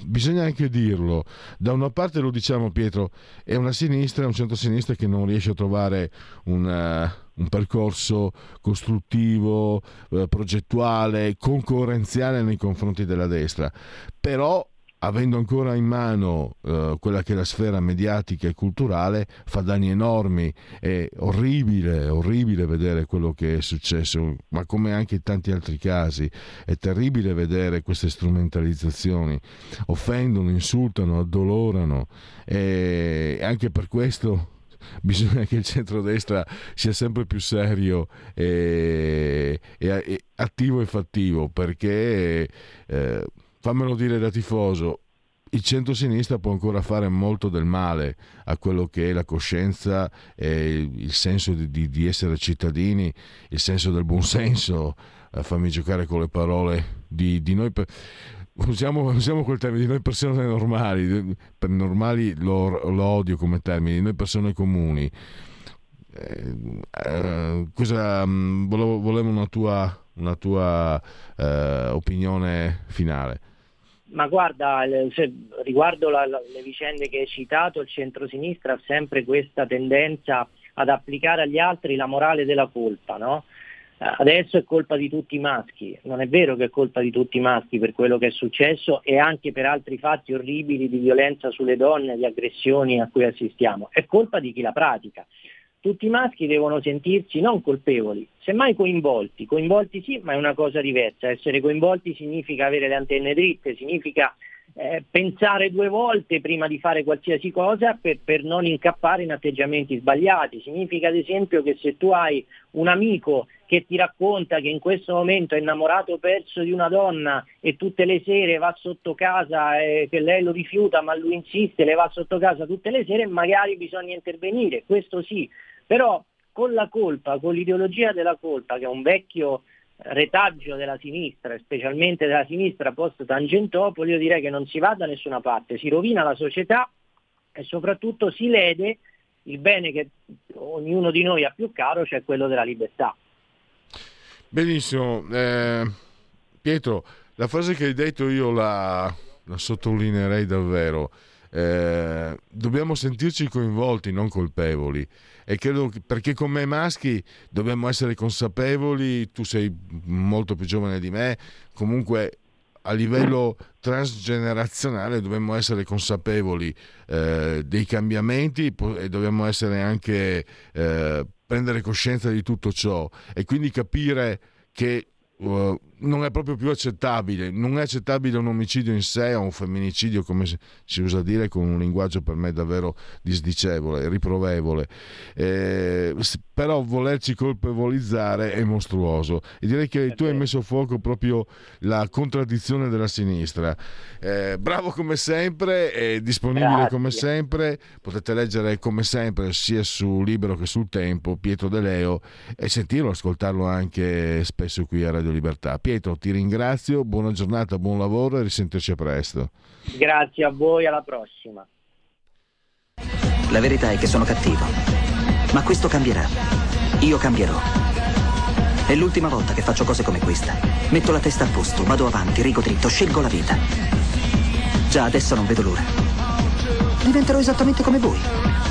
bisogna anche dirlo, da una parte lo diciamo Pietro, è una sinistra, un centro-sinistra che non riesce a trovare una un percorso costruttivo, eh, progettuale, concorrenziale nei confronti della destra. Però avendo ancora in mano eh, quella che è la sfera mediatica e culturale, fa danni enormi. È orribile, orribile vedere quello che è successo, ma come anche in tanti altri casi. È terribile vedere queste strumentalizzazioni. Offendono, insultano, addolorano. E anche per questo bisogna che il centrodestra sia sempre più serio e, e, e attivo e fattivo perché eh, fammelo dire da tifoso il centro-sinistra può ancora fare molto del male a quello che è la coscienza e il senso di, di, di essere cittadini, il senso del buonsenso. Eh, fammi giocare con le parole di, di noi. Per usiamo, usiamo quel termine di noi persone normali, per normali lo, lo odio come termine, di noi persone comuni. Eh, eh, cosa, mm, volevo, volevo, una tua, una tua eh, opinione finale. Ma guarda, se, riguardo la, la, le vicende che hai citato, il centro-sinistra ha sempre questa tendenza ad applicare agli altri la morale della colpa, no? adesso è colpa di tutti i maschi, non è vero che è colpa di tutti i maschi per quello che è successo e anche per altri fatti orribili di violenza sulle donne, di aggressioni a cui assistiamo, è colpa di chi la pratica. Tutti i maschi devono sentirsi non colpevoli, semmai coinvolti, coinvolti sì, ma è una cosa diversa, essere coinvolti significa avere le antenne dritte, significa eh, pensare due volte prima di fare qualsiasi cosa per, per, non incappare in atteggiamenti sbagliati. Significa ad esempio che se tu hai un amico che ti racconta che in questo momento è innamorato perso di una donna e tutte le sere va sotto casa e che lei lo rifiuta ma lui insiste, le va sotto casa tutte le sere, magari bisogna intervenire, questo sì, però con la colpa, con l'ideologia della colpa, che è un vecchio retaggio della sinistra, specialmente della sinistra post Tangentopoli, io direi che non si va da nessuna parte, si rovina la società e soprattutto si lede il bene che ognuno di noi ha più caro, cioè quello della libertà. Benissimo. Eh, Pietro, la frase che hai detto io la, la sottolineerei davvero. Eh, dobbiamo sentirci coinvolti, non colpevoli. E credo che, perché come maschi dobbiamo essere consapevoli, tu sei molto più giovane di me, comunque a livello transgenerazionale dobbiamo essere consapevoli eh, dei cambiamenti e dobbiamo essere anche eh, prendere coscienza di tutto ciò. E quindi capire che uh, non è proprio più accettabile. Non è accettabile un omicidio in sé o un femminicidio, come si usa dire, con un linguaggio per me davvero disdicevole, riprovevole. Eh, però volerci colpevolizzare è mostruoso. E direi che tu hai messo a fuoco proprio la contraddizione della sinistra. Eh, bravo come sempre, è disponibile Grazie. come sempre. Potete leggere come sempre sia su Libero che sul Tempo Pietro De Leo e sentirlo, ascoltarlo anche spesso qui a Radio Libertà. Pietro, ti ringrazio, buona giornata, buon lavoro e risentirci presto. Grazie a voi, alla prossima. La verità è che sono cattivo, ma questo cambierà. Io cambierò. È l'ultima volta che faccio cose come questa. Metto la testa a posto, vado avanti, rigo dritto, scelgo la vita. Già adesso non vedo l'ora. Diventerò esattamente come voi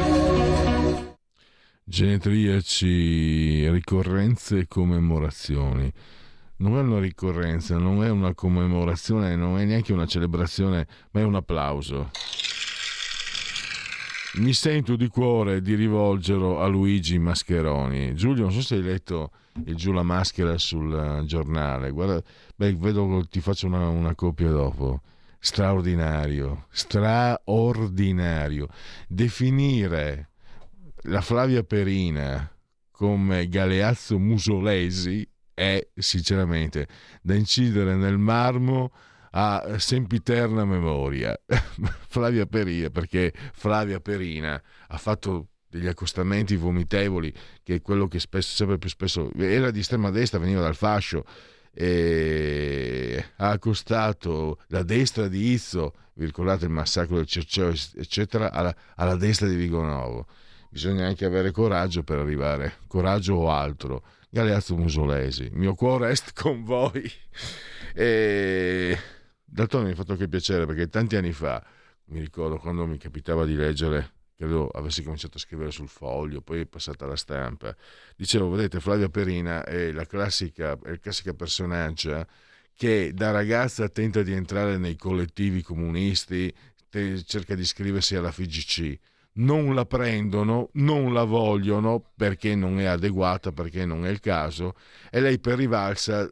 Genetriaci, ricorrenze e commemorazioni. Non è una ricorrenza, non è una commemorazione, non è neanche una celebrazione, ma è un applauso. Mi sento di cuore di rivolgerlo a Luigi Mascheroni. Giulio, non so se hai letto il Giù la maschera sul eh, giornale. Guarda, beh, vedo ti faccio una, una copia dopo. Straordinario, straordinario. Definire la Flavia Perina come Galeazzo Musolesi è sinceramente da incidere nel marmo a sempiterna memoria. Flavia Perina, perché Flavia Perina ha fatto degli accostamenti vomitevoli, che è quello che spesso, sempre più spesso era di estrema destra, veniva dal fascio, e ha accostato la destra di Izzo, vi ricordate il massacro del Cerceo, eccetera, alla, alla destra di Vigonovo bisogna anche avere coraggio per arrivare, coraggio o altro. Galeazzo Musolesi, mio cuore est con voi. E d'altronde mi ha fatto anche piacere perché tanti anni fa, mi ricordo quando mi capitava di leggere, credo avessi cominciato a scrivere sul foglio, poi è passata alla stampa, dicevo, vedete, Flavia Perina è la classica, è il classica personaggio che da ragazza tenta di entrare nei collettivi comunisti, cerca di iscriversi alla FIGC non la prendono, non la vogliono perché non è adeguata, perché non è il caso, e lei per rivalsa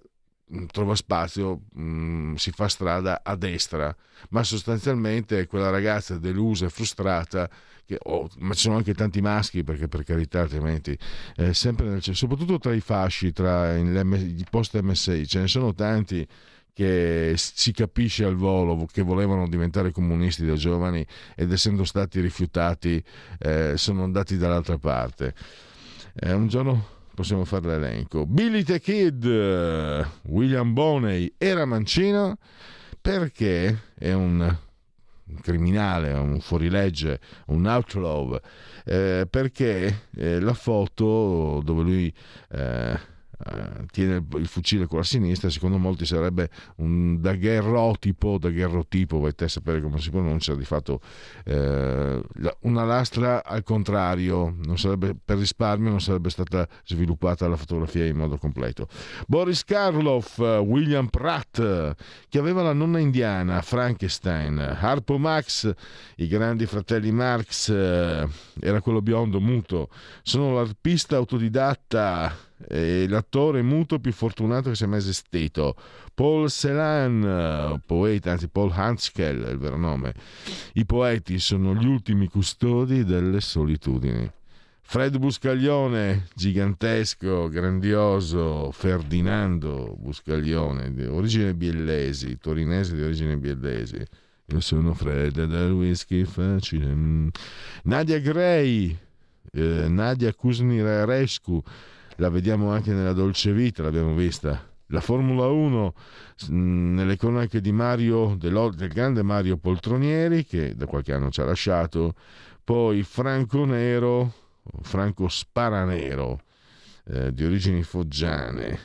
mm, trova spazio, mh, mm, si fa strada a destra, ma sostanzialmente è quella ragazza delusa e frustrata, che, oh, ma ci sono anche tanti maschi, perché per carità altrimenti, eh, sempre nel, soprattutto tra i fasci, tra i post MSI, ce ne sono tanti che si capisce al volo che volevano diventare comunisti da giovani ed essendo stati rifiutati eh, sono andati dall'altra parte. Eh, un giorno possiamo fare l'elenco. Billy the Kid, William Boney era mancino perché è un criminale, un fuorilegge, un outlaw, eh, perché eh, la foto dove lui eh, tiene il fucile con la sinistra, secondo molti sarebbe un daguerrotipo, daguerrotipo, vai sapere come si pronuncia, di fatto eh, una lastra al contrario, sarebbe, per risparmio non sarebbe stata sviluppata la fotografia in modo completo. Boris Karloff, William Pratt, che aveva la nonna indiana, Frankenstein, Harpo Max, i grandi fratelli Marx, eh, era quello biondo muto, sono l'arpista autodidatta e l'attore muto più fortunato che si è mai esistito. Paul Celan, poeta, anzi Paul Hanschel è il vero nome. I poeti sono gli ultimi custodi delle solitudini. Fred Buscaglione, gigantesco, grandioso, Ferdinando Buscaglione, di origine biellesi, torinese di origine biellesi. Io sono Fred del whisky facile. Nadia Gray, eh, Nadia Kuznirescu, la vediamo anche nella Dolce Vita, l'abbiamo vista. La Formula 1 nelle cronache di Mario, del, grande Mario Poltronieri, che da qualche anno ci ha lasciato, poi Franco Nero, Franco Sparanero, eh, di origini foggiane,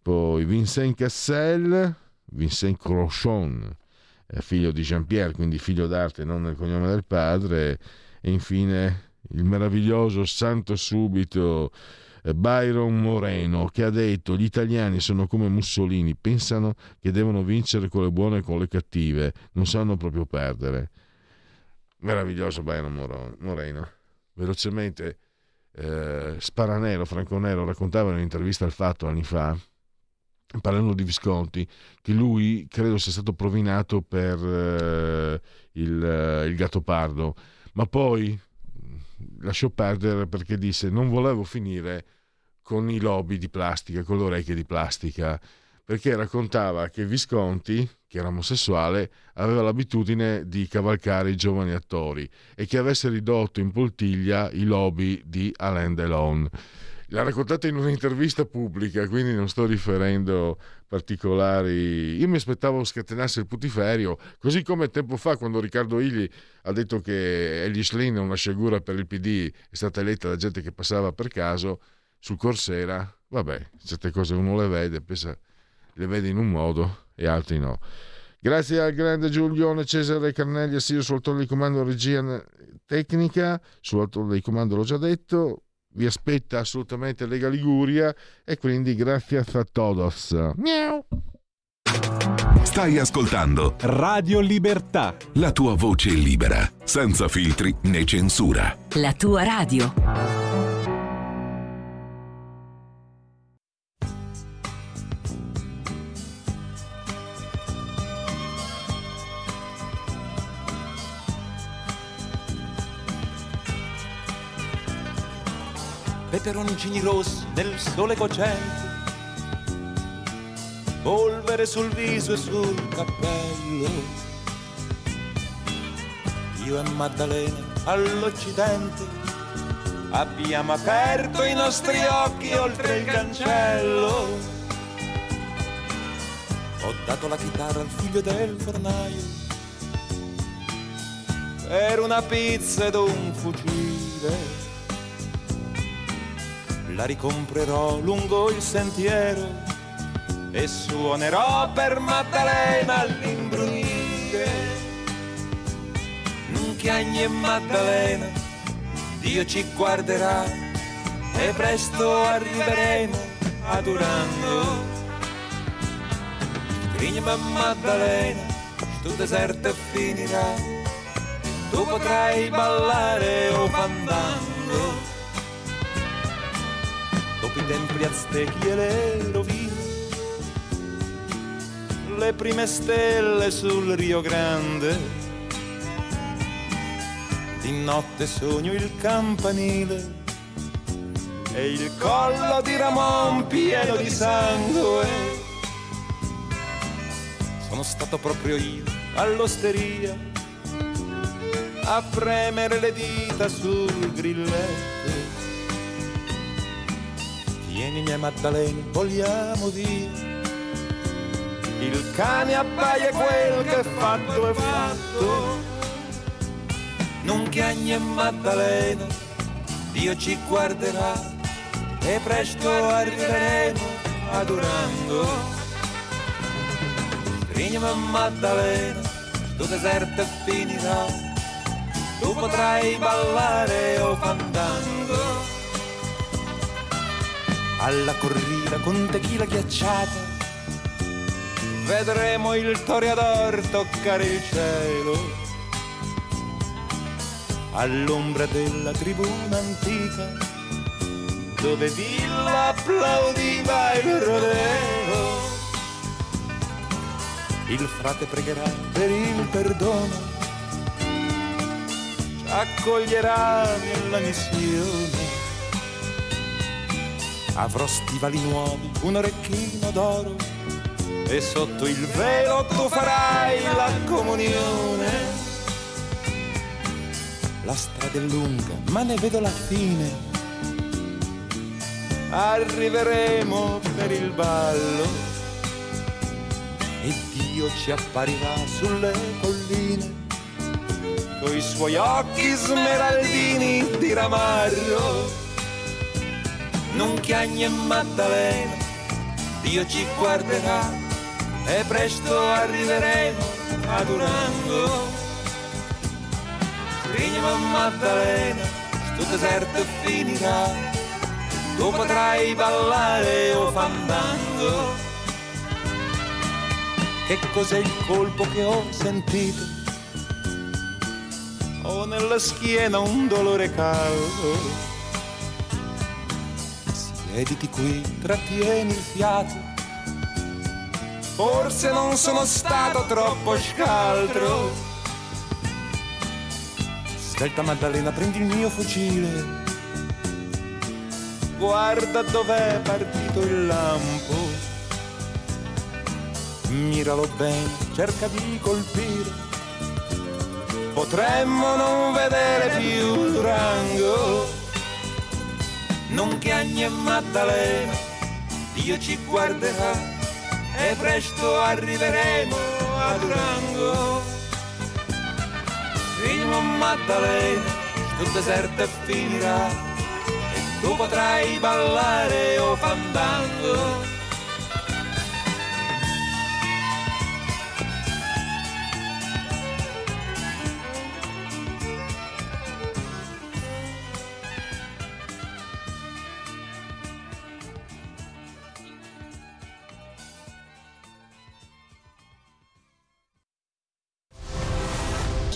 poi Vincent Cassel, Vincent Crochon, eh, figlio di Jean-Pierre, quindi figlio d'arte, non nel cognome del padre, e infine il meraviglioso santo subito eh, Byron Moreno che ha detto gli italiani sono come Mussolini, pensano che devono vincere con le buone e con le cattive, non sanno proprio perdere. Meraviglioso Byron Moreno. Velocemente, eh, Sparanero, Franco Nero raccontava in un'intervista al Fatto anni fa, parlando di Visconti, che lui credo sia stato provinato per eh, il, eh, il Gattopardo, ma poi lasciò perdere perché disse non volevo finire con i lobby di plastica, con le orecchie di plastica, perché raccontava che Visconti, che era omosessuale, aveva l'abitudine di cavalcare i giovani attori e che avesse ridotto in poltiglia i lobby di Alain Delon. L'ha raccontata in un'intervista pubblica, quindi non sto riferendo particolari. Io mi aspettavo scatenasse il putiferio, così come tempo fa quando Riccardo Igli ha detto che Ellie Schlein è una sciagura per il PD, è stata eletta da gente che passava per caso sul Corsera. Vabbè, certe cose uno le vede, pensa, le vede in un modo e altri no. Grazie al grande Giulione Cesare Carnelli, sia sul di comando regia tecnica, sull'autore di comando l'ho già detto, vi aspetta assolutamente Lega Liguria e quindi grazie a todos. Miau. Stai ascoltando Radio Libertà. la tua voce libera, senza filtri né censura. La tua radio. Peperoncini rossi nel sole cocente, polvere sul viso e sul cappello. Io e Maddalena all'Occidente abbiamo aperto i nostri occhi oltre il cancello. Ho dato la chitarra al figlio del fornaio per una pizza ed un fucile la ricomprerò lungo il sentiero e suonerò per Maddalena all'imbrunire. Chiagni e Maddalena, Dio ci guarderà e presto arriveremo adorando. Grignami Maddalena, sto deserto finirà, tu potrai ballare o fandango i templi aztechi e le rovine, le prime stelle sul Rio Grande. Di notte sogno il campanile e il collo di Ramon pieno di sangue. Sono stato proprio io all'osteria a premere le dita sul grilletto Vieni mia Maddalena, vogliamo via. Il cane abbaia quel che è fatto è fatto. Non chiagni e Maddalena, Dio ci guarderà e presto arriveremo adorando. Strignami Maddalena, sto deserto finirà, tu potrai ballare o fandango alla corrida con tequila ghiacciata. Vedremo il toreador toccare il cielo. All'ombra della tribuna antica, dove Villa applaudiva il rodeo. Il frate pregherà per il perdono, ci accoglierà nella missione avrò stivali nuovi, un orecchino d'oro e sotto il velo tu farai la comunione. La strada è lunga, ma ne vedo la fine. Arriveremo per il ballo e Dio ci apparirà sulle colline coi suoi occhi smeraldini di ramarro non chiagni e Maddalena, Dio ci guarderà e presto arriveremo adorando. Strignami a Maddalena, sto deserto finirà, tu potrai ballare o fandango. Che cos'è il colpo che ho sentito? Ho nella schiena un dolore caldo Siediti qui, trattieni il fiato. Forse non sono stato troppo scaltro. Svelta Maddalena, prendi il mio fucile. Guarda dov'è partito il lampo. miralo bene, cerca di colpire. Potremmo non vedere più Durango, non Chiagni e Maddalena, Dio ci guarderà e presto arriveremo a Durango. Prima Maddalena, sto deserto finirà e tu potrai ballare o fandango.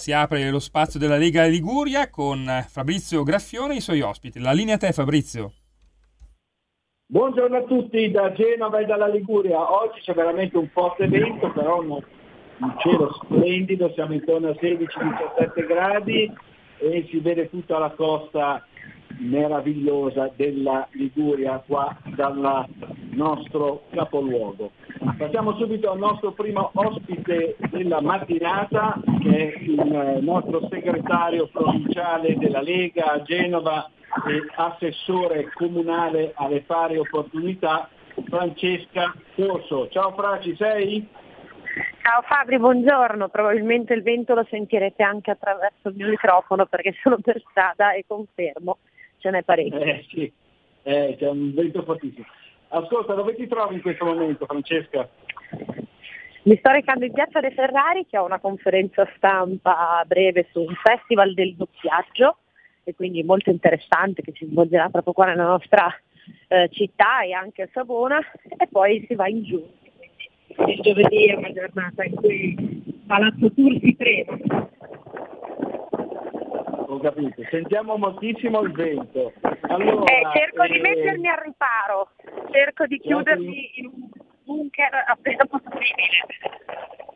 Si apre lo spazio della Lega Liguria con Fabrizio Graffione e i suoi ospiti. La linea a te Fabrizio. Buongiorno a tutti da Genova e dalla Liguria. Oggi c'è veramente un forte vento, però un, cielo splendido, siamo intorno a 16-17 gradi e si vede tutta la costa meravigliosa della Liguria qua dal nostro capoluogo. Passiamo subito al nostro primo ospite della mattinata che è il nostro segretario provinciale della Lega a Genova e assessore comunale alle pari opportunità Francesca Corso. Ciao Fra, ci sei? Ciao Fabri, buongiorno. Probabilmente il vento lo sentirete anche attraverso il mio microfono perché sono per strada e confermo, ce n'è parecchio. Eh sì, eh, c'è un vento fortissimo. Ascolta, dove ti trovi in questo momento Francesca? Mi sto recando in piazza dei Ferrari che ho una conferenza stampa a breve su un festival del doppiaggio e quindi molto interessante che si svolgerà proprio qua nella nostra eh, città e anche a Savona e poi si va in giù. Quindi il giovedì è una giornata in cui Palazzo Tour si trema. Ho capito, sentiamo moltissimo il vento. Allora, Eh, cerco di eh, mettermi al riparo, cerco di chiudermi in un bunker appena possibile.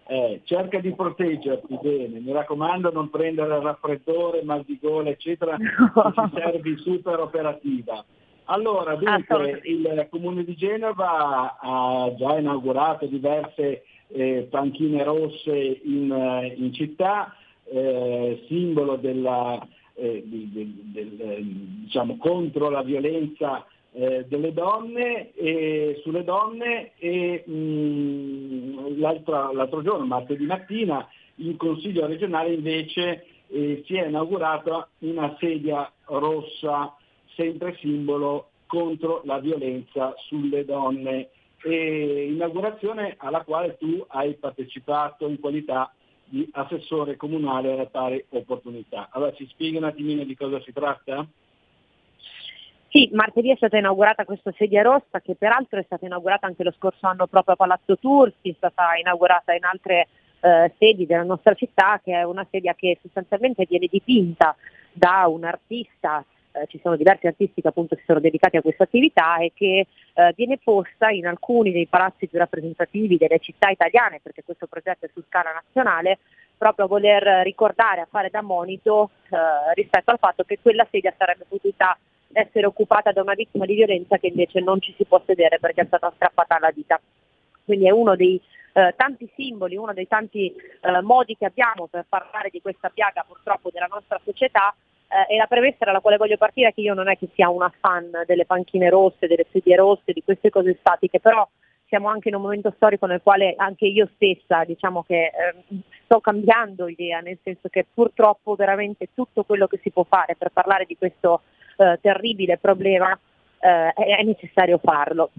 Eh, cerca di proteggerti bene, mi raccomando non prendere raffreddore, mal di gola eccetera, se ci servi super operativa. Allora, dunque, il Comune di Genova ha già inaugurato diverse eh, panchine rosse in, eh, in città, eh, simbolo della, eh, di- di- del, eh, diciamo, contro la violenza eh, delle donne e sulle donne e mh, l'altro, l'altro giorno, martedì mattina, in Consiglio regionale invece eh, si è inaugurata una sedia rossa, sempre simbolo contro la violenza sulle donne. E inaugurazione alla quale tu hai partecipato in qualità di assessore comunale alle pari opportunità. Allora ci spieghi un attimino di cosa si tratta? Sì, martedì è stata inaugurata questa sedia rossa che peraltro è stata inaugurata anche lo scorso anno proprio a Palazzo Tursi, è stata inaugurata in altre eh, sedi della nostra città, che è una sedia che sostanzialmente viene dipinta da un artista, eh, ci sono diversi artisti che appunto si sono dedicati a questa attività e che eh, viene posta in alcuni dei palazzi più rappresentativi delle città italiane, perché questo progetto è su scala nazionale, proprio a voler ricordare, a fare da monito eh, rispetto al fatto che quella sedia sarebbe potuta essere occupata da una vittima di violenza che invece non ci si può sedere perché è stata strappata alla vita. Quindi è uno dei eh, tanti simboli, uno dei tanti eh, modi che abbiamo per parlare di questa piaga purtroppo della nostra società eh, e la premessa dalla quale voglio partire è che io non è che sia una fan delle panchine rosse, delle sedie rosse, di queste cose statiche, però siamo anche in un momento storico nel quale anche io stessa diciamo che eh, sto cambiando idea, nel senso che purtroppo veramente tutto quello che si può fare per parlare di questo eh, terribile problema eh, è, necessario farlo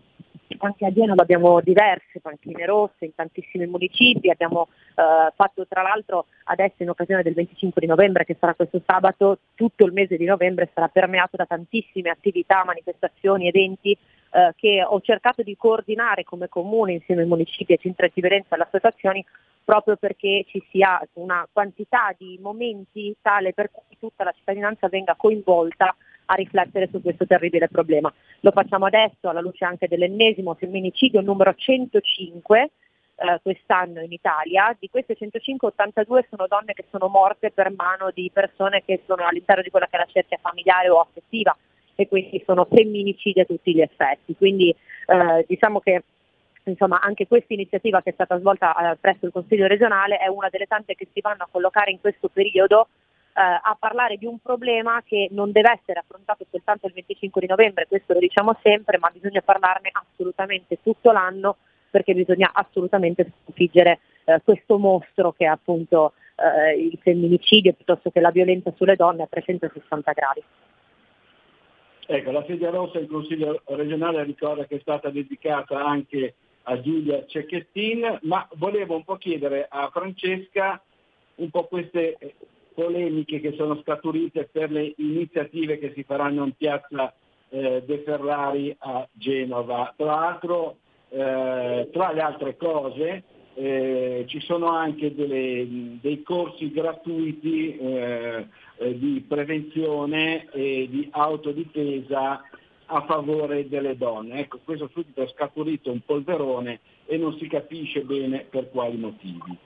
anche a Genova abbiamo diverse panchine rosse in tantissimi municipi, abbiamo eh, fatto tra l'altro adesso in occasione del 25 di novembre che sarà questo sabato, tutto il mese di novembre sarà permeato da tantissime attività, manifestazioni, eventi eh, che ho cercato di coordinare come comune insieme ai municipi, ai centri di e alle associazioni proprio perché ci sia una quantità di momenti tale per cui tutta la cittadinanza venga coinvolta a riflettere su questo terribile problema. Lo facciamo adesso alla luce anche dell'ennesimo femminicidio numero 105 eh, quest'anno in Italia, di queste 105 82 sono donne che sono morte per mano di persone che sono all'interno di quella che è la cerchia familiare o affettiva e quindi sono femminicidi a tutti gli effetti. Quindi eh, diciamo che insomma, anche questa iniziativa che è stata svolta eh, presso il Consiglio regionale è una delle tante che si vanno a collocare in questo periodo a parlare di un problema che non deve essere affrontato soltanto il 25 di novembre, questo lo diciamo sempre, ma bisogna parlarne assolutamente tutto l'anno perché bisogna assolutamente sconfiggere eh, questo mostro che è appunto eh, il femminicidio piuttosto che la violenza sulle donne a 360 gradi. Ecco, la sedia rossa il Consiglio regionale ricorda che è stata dedicata anche a Giulia Cecchettin, ma volevo un po' chiedere a Francesca un po' queste eh, polemiche che sono scaturite per le iniziative che si faranno in piazza eh, De Ferrari a Genova. Tra l'altro, eh, tra le altre cose, eh, ci sono anche delle, dei corsi gratuiti eh, eh, di prevenzione e di autodifesa a favore delle donne. Ecco, questo subito è scaturito un polverone e non si capisce bene per quali motivi.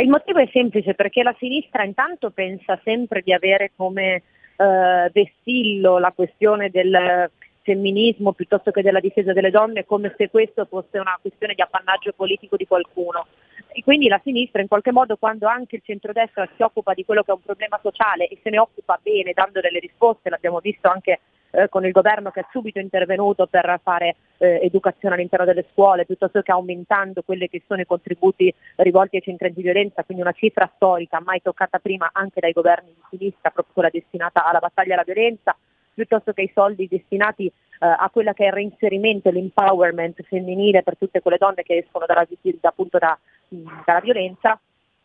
Il motivo è semplice perché la sinistra intanto pensa sempre di avere come eh, vessillo la questione del femminismo piuttosto che della difesa delle donne come se questo fosse una questione di appannaggio politico di qualcuno. E quindi la sinistra in qualche modo quando anche il centrodestra si occupa di quello che è un problema sociale e se ne occupa bene dando delle risposte, l'abbiamo visto anche eh, con il governo che è subito intervenuto per fare eh, educazione all'interno delle scuole, piuttosto che aumentando quelli che sono i contributi rivolti ai centri di violenza, quindi una cifra storica mai toccata prima anche dai governi di sinistra, proprio quella destinata alla battaglia alla violenza, piuttosto che i soldi destinati eh, a quella che è il reinserimento l'empowerment femminile per tutte quelle donne che escono dalla, appunto da, dalla violenza.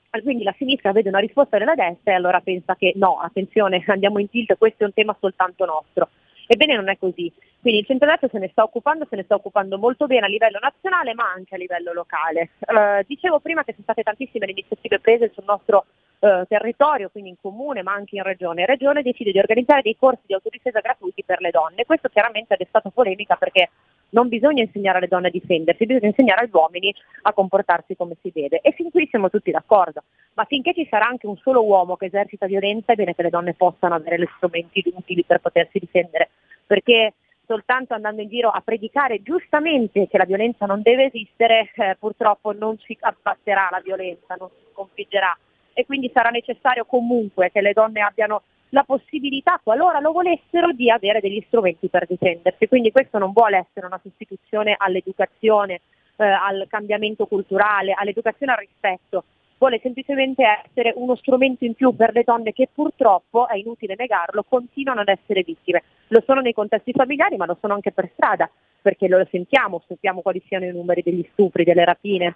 Quindi la sinistra vede una risposta della destra e allora pensa che no, attenzione, andiamo in tilt, questo è un tema soltanto nostro. Ebbene non è così. Quindi il centrodestra se ne sta occupando, se ne sta occupando molto bene a livello nazionale ma anche a livello locale. Uh, dicevo prima che sono state tantissime le iniziative prese sul nostro uh, territorio, quindi in comune ma anche in regione. La regione decide di organizzare dei corsi di autodifesa gratuiti per le donne. Questo chiaramente ha destato polemica perché non bisogna insegnare alle donne a difendersi, bisogna insegnare agli uomini a comportarsi come si deve. E fin qui siamo tutti d'accordo, ma finché ci sarà anche un solo uomo che esercita violenza è bene che le donne possano avere gli strumenti utili per potersi difendere. Perché soltanto andando in giro a predicare giustamente che la violenza non deve esistere, eh, purtroppo non si abbatterà la violenza, non si sconfiggerà. E quindi sarà necessario comunque che le donne abbiano la possibilità, qualora lo volessero, di avere degli strumenti per difendersi. Quindi questo non vuole essere una sostituzione all'educazione, eh, al cambiamento culturale, all'educazione al rispetto, vuole semplicemente essere uno strumento in più per le donne che purtroppo, è inutile negarlo, continuano ad essere vittime. Lo sono nei contesti familiari ma lo sono anche per strada, perché lo sentiamo, sappiamo quali siano i numeri degli stupri, delle rapine,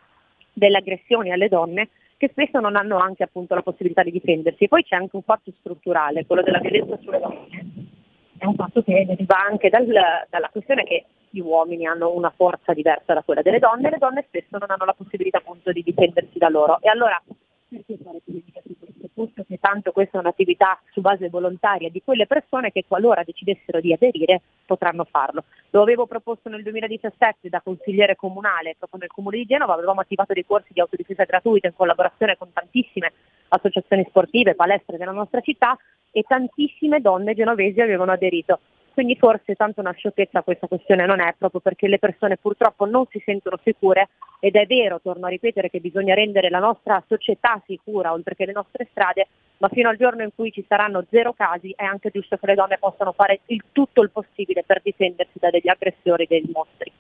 delle aggressioni alle donne che spesso non hanno anche appunto la possibilità di difendersi. E poi c'è anche un fatto strutturale, quello della violenza sulle donne. È un fatto che deriva anche dal, dalla questione che gli uomini hanno una forza diversa da quella delle donne e le donne spesso non hanno la possibilità appunto di difendersi da loro. E allora perché fare politica Posto che tanto questa è un'attività su base volontaria di quelle persone che qualora decidessero di aderire potranno farlo. Lo avevo proposto nel 2017 da consigliere comunale proprio nel comune di Genova, avevamo attivato dei corsi di autodifesa gratuita in collaborazione con tantissime associazioni sportive, palestre della nostra città e tantissime donne genovesi avevano aderito. Quindi forse tanto una sciocchezza questa questione non è, proprio perché le persone purtroppo non si sentono sicure ed è vero, torno a ripetere, che bisogna rendere la nostra società sicura, oltre che le nostre strade, ma fino al giorno in cui ci saranno zero casi è anche giusto che le donne possano fare il tutto il possibile per difendersi da degli aggressori, dei mostri.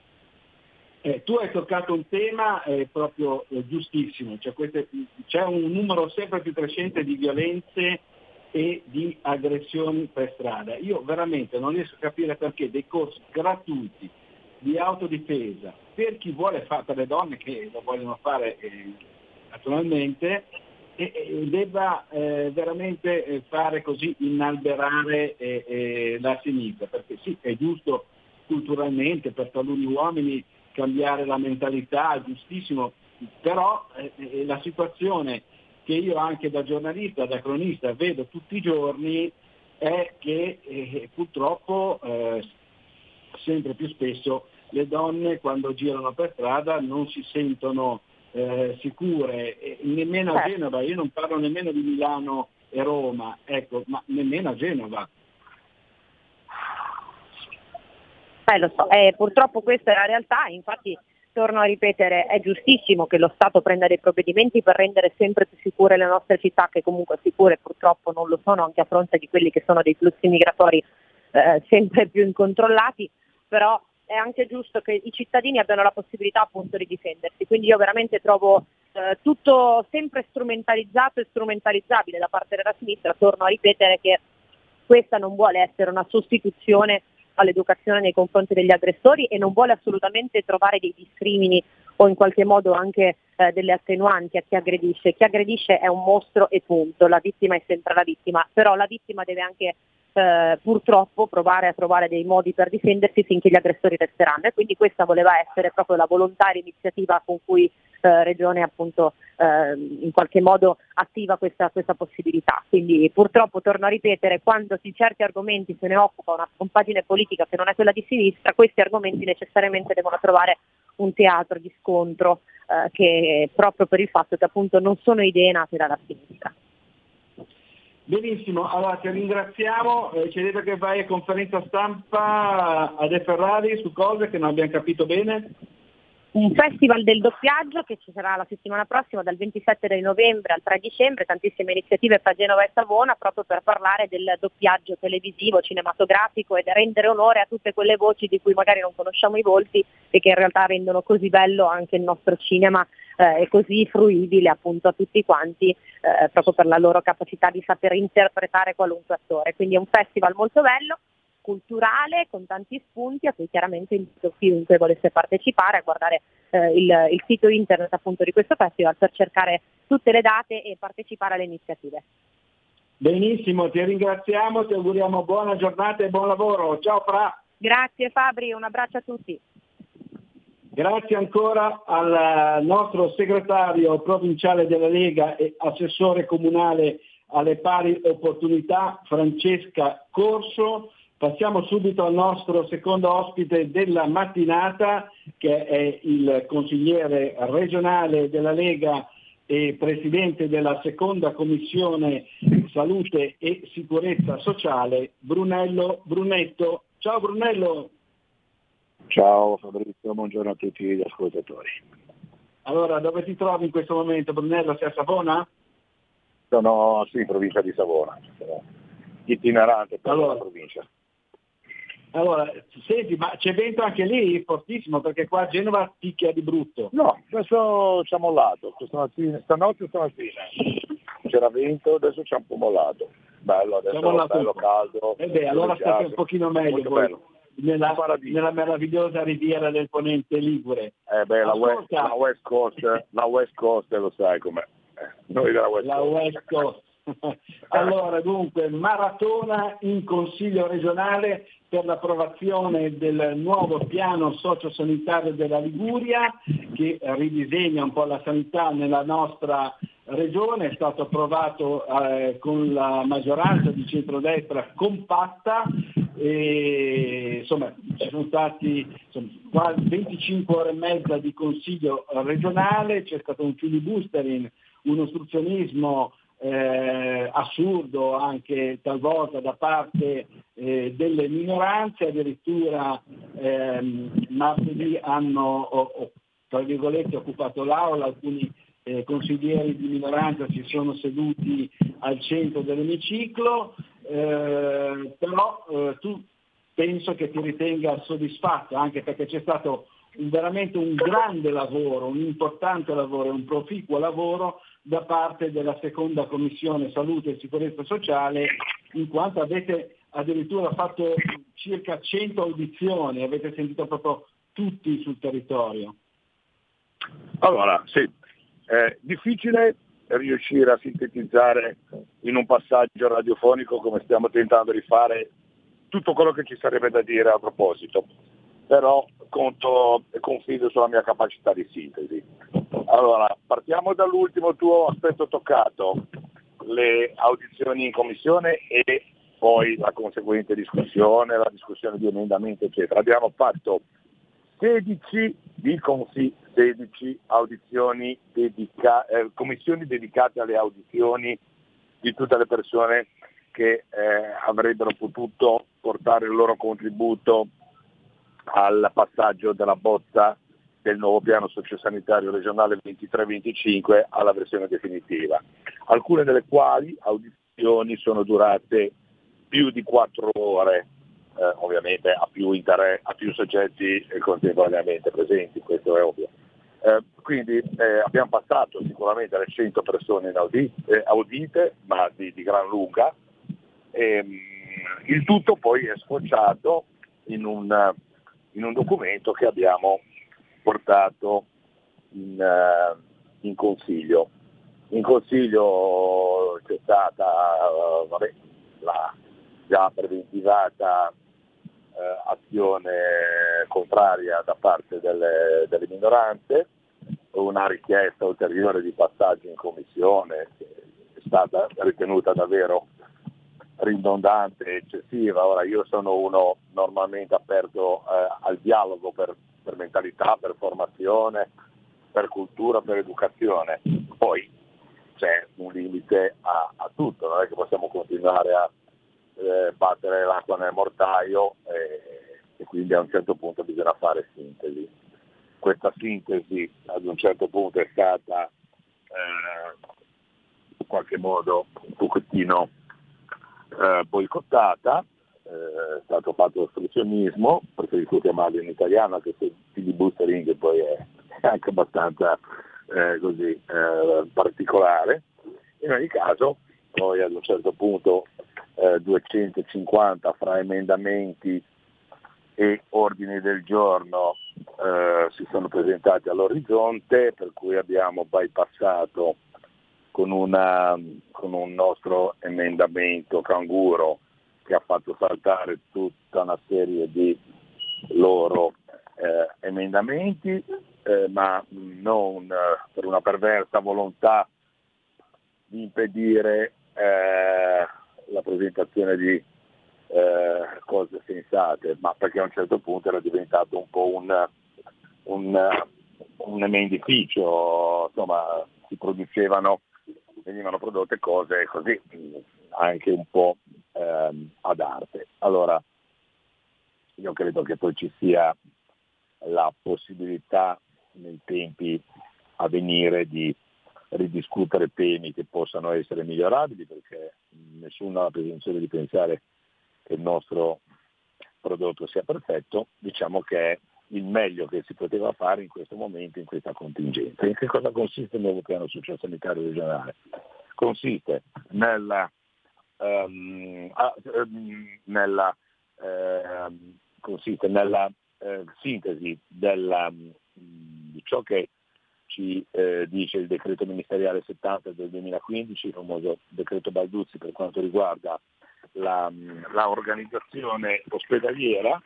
Eh, tu hai toccato un tema eh, proprio eh, giustissimo, cioè queste, c'è un numero sempre più crescente di violenze e di aggressioni per strada. Io veramente non riesco a capire perché dei corsi gratuiti di autodifesa per chi vuole fare, per le donne che lo vogliono fare eh, naturalmente, e, e debba eh, veramente eh, fare così inalberare eh, eh, la sinistra, perché sì, è giusto culturalmente per taluni uomini cambiare la mentalità, è giustissimo, però eh, la situazione che io anche da giornalista, da cronista vedo tutti i giorni è che eh, purtroppo eh, sempre più spesso le donne quando girano per strada non si sentono eh, sicure, e nemmeno a Certo. Genova, io non parlo nemmeno di Milano e Roma, ecco, ma nemmeno a Genova. Eh, lo so, eh, purtroppo questa è la realtà, infatti torno a ripetere, è giustissimo che lo Stato prenda dei provvedimenti per rendere sempre più sicure le nostre città, che comunque sicure purtroppo non lo sono anche a fronte di quelli che sono dei flussi migratori eh, sempre più incontrollati, però è anche giusto che i cittadini abbiano la possibilità appunto di difendersi, quindi io veramente trovo eh, tutto sempre strumentalizzato e strumentalizzabile da parte della sinistra, torno a ripetere che questa non vuole essere una sostituzione all'educazione nei confronti degli aggressori e non vuole assolutamente trovare dei discrimini o in qualche modo anche eh, delle attenuanti a chi aggredisce. Chi aggredisce è un mostro e punto, la vittima è sempre la vittima, però la vittima deve anche eh, purtroppo provare a trovare dei modi per difendersi finché gli aggressori resteranno e quindi questa voleva essere proprio la volontà e l'iniziativa con cui eh, Regione appunto eh, in qualche modo attiva questa, questa possibilità. Quindi purtroppo torno a ripetere, quando di certi argomenti se ne occupa una compagine politica che non è quella di sinistra, questi argomenti necessariamente devono trovare un teatro di scontro eh, che proprio per il fatto che appunto non sono idee nate dalla sinistra. Benissimo, allora ti ringraziamo, eh, ci hai detto che vai a conferenza stampa a De Ferrari su cose che non abbiamo capito bene. Un festival del doppiaggio che ci sarà la settimana prossima dal 27 di novembre al 3 dicembre, tantissime iniziative fra Genova e Savona proprio per parlare del doppiaggio televisivo, cinematografico e rendere onore a tutte quelle voci di cui magari non conosciamo i volti e che in realtà rendono così bello anche il nostro cinema eh, e così fruibile appunto a tutti quanti eh, proprio per la loro capacità di saper interpretare qualunque attore. Quindi è un festival molto bello culturale con tanti spunti a cui chiaramente invito chiunque volesse partecipare a guardare eh, il, il sito internet appunto di questo festival per cercare tutte le date e partecipare alle iniziative. Benissimo, ti ringraziamo, ti auguriamo buona giornata e buon lavoro. Ciao Fra. Grazie Fabri, un abbraccio a tutti. Grazie ancora al nostro segretario provinciale della Lega e assessore comunale alle pari opportunità Francesca Corso. Passiamo subito al nostro secondo ospite della mattinata che è il consigliere regionale della Lega e presidente della seconda commissione salute e sicurezza sociale Brunello Brunetto. Ciao Brunello. Ciao Fabrizio, buongiorno a tutti gli ascoltatori. Allora, dove ti trovi in questo momento Brunello? Sei a Savona? Sono sì, in provincia di Savona, itinerante per Allora. la provincia. Allora, senti, ma c'è vento anche lì fortissimo perché qua a Genova picchia di brutto. No, adesso ci ha mollato, stamattina, stanotte e stamattina c'era vento, adesso ci ha un po' mollato. Bello, adesso mollato bello po'. caldo. Eh beh, allora state un pochino meglio voi, nella, nella meravigliosa riviera del ponente Ligure. Eh beh, la West, la West Coast, la West Coast lo sai com'è. Eh, Noi della West La Coast. West Coast. allora, dunque, maratona in Consiglio regionale per l'approvazione del nuovo piano sociosanitario della Liguria che ridisegna un po' la sanità nella nostra regione, è stato approvato eh, con la maggioranza di centrodestra compatta e insomma ci sono stati insomma, quasi 25 ore e mezza di consiglio regionale, c'è stato un filibustering, un ostruzionismo eh, assurdo anche talvolta da parte eh, delle minoranze, addirittura ehm, martedì hanno tra virgolette, occupato l'aula, alcuni eh, consiglieri di minoranza si sono seduti al centro dell'emiciclo, eh, però eh, tu penso che ti ritenga soddisfatto anche perché c'è stato un, veramente un grande lavoro, un importante lavoro, un proficuo lavoro da parte della seconda commissione salute e sicurezza sociale, in quanto avete addirittura fatto circa 100 audizioni, avete sentito proprio tutti sul territorio. Allora, sì, è difficile riuscire a sintetizzare in un passaggio radiofonico come stiamo tentando di fare tutto quello che ci sarebbe da dire a proposito, però conto e confido sulla mia capacità di sintesi. Allora, partiamo dall'ultimo tuo aspetto toccato, le audizioni in commissione e poi la conseguente discussione, la discussione di emendamenti, eccetera. Abbiamo fatto 16, dicono sì, 16 audizioni dedica- eh, commissioni dedicate alle audizioni di tutte le persone che eh, avrebbero potuto portare il loro contributo al passaggio della bozza del nuovo piano sociosanitario regionale 23-25 alla versione definitiva, alcune delle quali audizioni sono durate più di quattro ore, eh, ovviamente a più, inter- a più soggetti contemporaneamente presenti, questo è ovvio. Eh, quindi eh, abbiamo passato sicuramente le 100 persone audite, eh, audite ma di, di, gran lunga. E, ehm, il tutto poi è sfociato in un, in un documento che abbiamo portato in, uh, in consiglio. In consiglio c'è stata uh, vabbè, la, già preventivata eh, azione contraria da parte delle, delle, minoranze, una richiesta ulteriore di passaggio in commissione che è stata ritenuta davvero ridondante e eccessiva. Ora io sono uno normalmente aperto al dialogo per, per mentalità, per formazione, per cultura, per educazione. Poi c'è un limite a, a tutto, non è che possiamo continuare a eh, battere l'acqua nel mortaio e, e, quindi a un certo punto bisogna fare sintesi. Questa sintesi ad un certo punto è stata eh, in qualche modo un pochettino eh, boicottata, eh, è stato fatto ostruzionismo, preferisco chiamarlo in italiano anche se filibustering poi è, è anche abbastanza eh, così eh, particolare. In ogni caso poi ad un certo punto eh, 250 fra emendamenti e ordini del giorno eh, si sono presentati all'orizzonte, per cui abbiamo bypassato con, una, con un nostro emendamento canguro che ha fatto saltare tutta una serie di loro eh, emendamenti, eh, ma non eh, per una perversa volontà di impedire eh, la presentazione di eh, cose sensate, ma perché a un certo punto era diventato un po' un, un, un emendificio, insomma si producevano, venivano prodotte cose così anche un po' ehm, ad arte. Allora io credo che poi ci sia la possibilità nei tempi a venire di ridiscutere temi che possano essere migliorabili perché nessuno ha la presunzione di pensare che il nostro prodotto sia perfetto, diciamo che il meglio che si poteva fare in questo momento, in questa contingenza. In che cosa consiste il nuovo piano sociosanitario regionale? Consiste nella, um, nella, uh, consiste nella uh, sintesi della, di ciò che ci eh, dice il decreto ministeriale 70 del 2015, il famoso decreto Balduzzi per quanto riguarda la organizzaziè ospedaliera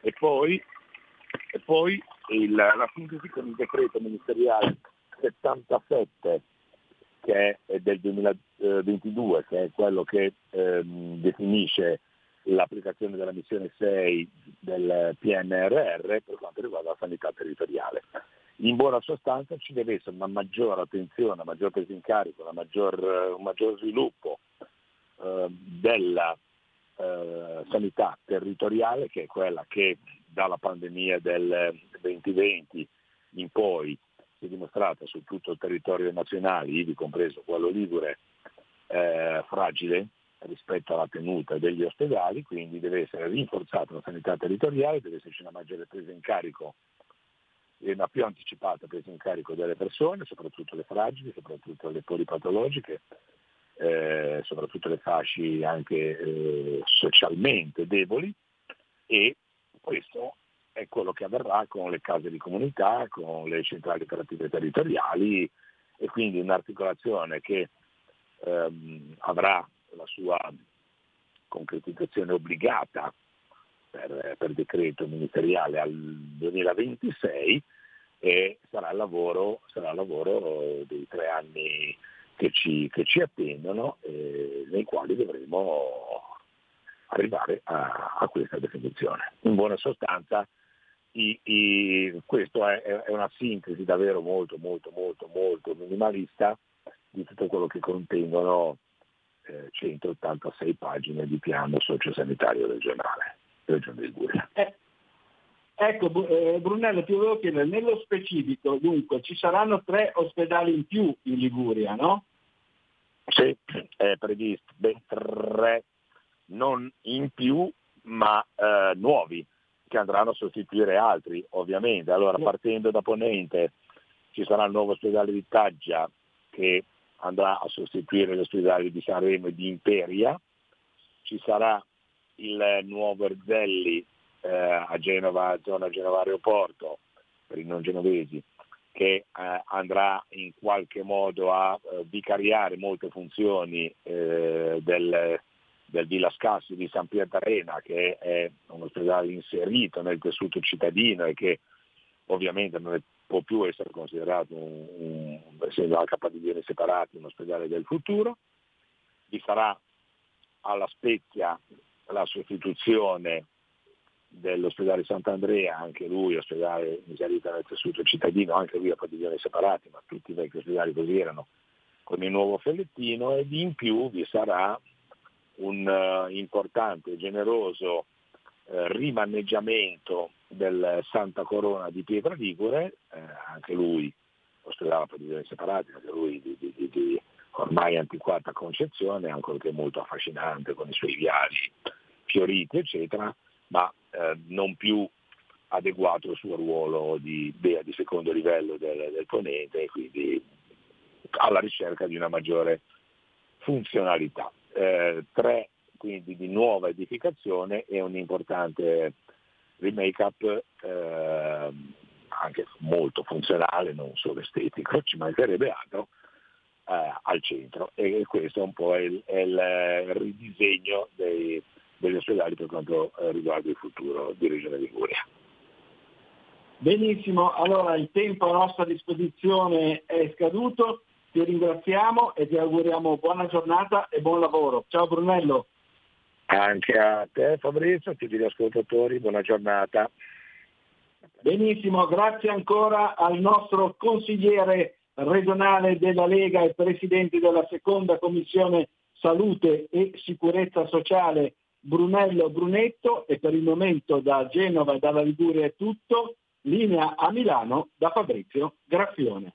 e poi, e poi il, la sintesi con il decreto ministeriale 77 che è del 2022, che è quello che ehm, definisce l'applicazione della missione 6 del PNRR per quanto riguarda la sanità territoriale. In buona sostanza ci deve essere una maggiore attenzione, una maggior presa in carico, maggior, un maggior sviluppo eh, della eh, sanità territoriale, che è quella che dalla pandemia del 2020 in poi si è dimostrata su tutto il territorio nazionale, ivi compreso quello ligure, eh, fragile rispetto alla tenuta degli ospedali, quindi deve essere rinforzata la sanità territoriale, deve esserci una maggiore presa in carico e una più anticipata presa in carico delle persone, soprattutto le fragili, soprattutto le polipatologiche, eh, soprattutto le fasci anche eh, socialmente deboli e questo è quello che avverrà con le case di comunità, con le centrali operative territoriali e quindi un'articolazione che ehm, avrà la sua concretizzazione obbligata per, per, decreto ministeriale al 2026 e sarà lavoro, sarà lavoro dei tre anni che ci, che ci attendono eh, nei quali dovremo arrivare a, a, questa definizione. In buona sostanza i, i, questa è, è, una sintesi davvero molto molto molto molto minimalista di tutto quello che contengono eh, 186 pagine di piano sociosanitario regionale, Regione Liguria. Eh, ecco eh, Brunello ti volevo chiedere, nello specifico dunque ci saranno tre ospedali in più in Liguria, no? Sì, è previsto ben tre, non in più ma eh, nuovi che andranno a sostituire altri ovviamente. Allora partendo da Ponente ci sarà il nuovo ospedale di Taggia che andrà a sostituire l'ospedale di Sanremo e di Imperia, ci sarà il nuovo Erzelli eh, a Genova, zona Genova Aeroporto, per i non genovesi, che eh, andrà in qualche modo a eh, vicariare molte funzioni eh, del, del Villa Scassi di San Pietrarena, che è un ospedale inserito nel tessuto cittadino e che ovviamente non è può più essere considerato, un, un, essendo HPDN separati, un ospedale del futuro. Vi sarà alla Spezia la sostituzione dell'ospedale Sant'Andrea, anche lui ospedale inserito nel tessuto cittadino, anche lui a padiglioni separati, ma tutti i vecchi ospedali così erano, con il nuovo Fellettino ed in più vi sarà un uh, importante e generoso uh, rimaneggiamento del Santa Corona di Pietra Ligure, eh, anche lui ospedale per divisioni separati, anche lui di, di, di, ormai antiquata concezione, ancorché molto affascinante con i suoi viali fioriti, eccetera, ma eh, non più adeguato al suo ruolo di Bea di secondo livello del, del ponente e quindi alla ricerca di una maggiore funzionalità. Eh, tre quindi di nuova edificazione e un importante remake-up eh, anche molto funzionale, non solo estetico, ci mancherebbe altro, eh, al centro e questo è un po' il, il ridisegno dei, degli ospedali per quanto eh, riguarda il futuro di Regione Liguria. Benissimo, allora il tempo a nostra disposizione è scaduto, ti ringraziamo e ti auguriamo buona giornata e buon lavoro. Ciao Brunello. Anche a te Fabrizio, a tutti gli ascoltatori, buona giornata. Benissimo, grazie ancora al nostro consigliere regionale della Lega e presidente della seconda commissione salute e sicurezza sociale Brunello Brunetto e per il momento da Genova e dalla Liguria è tutto, linea a Milano da Fabrizio Graffione.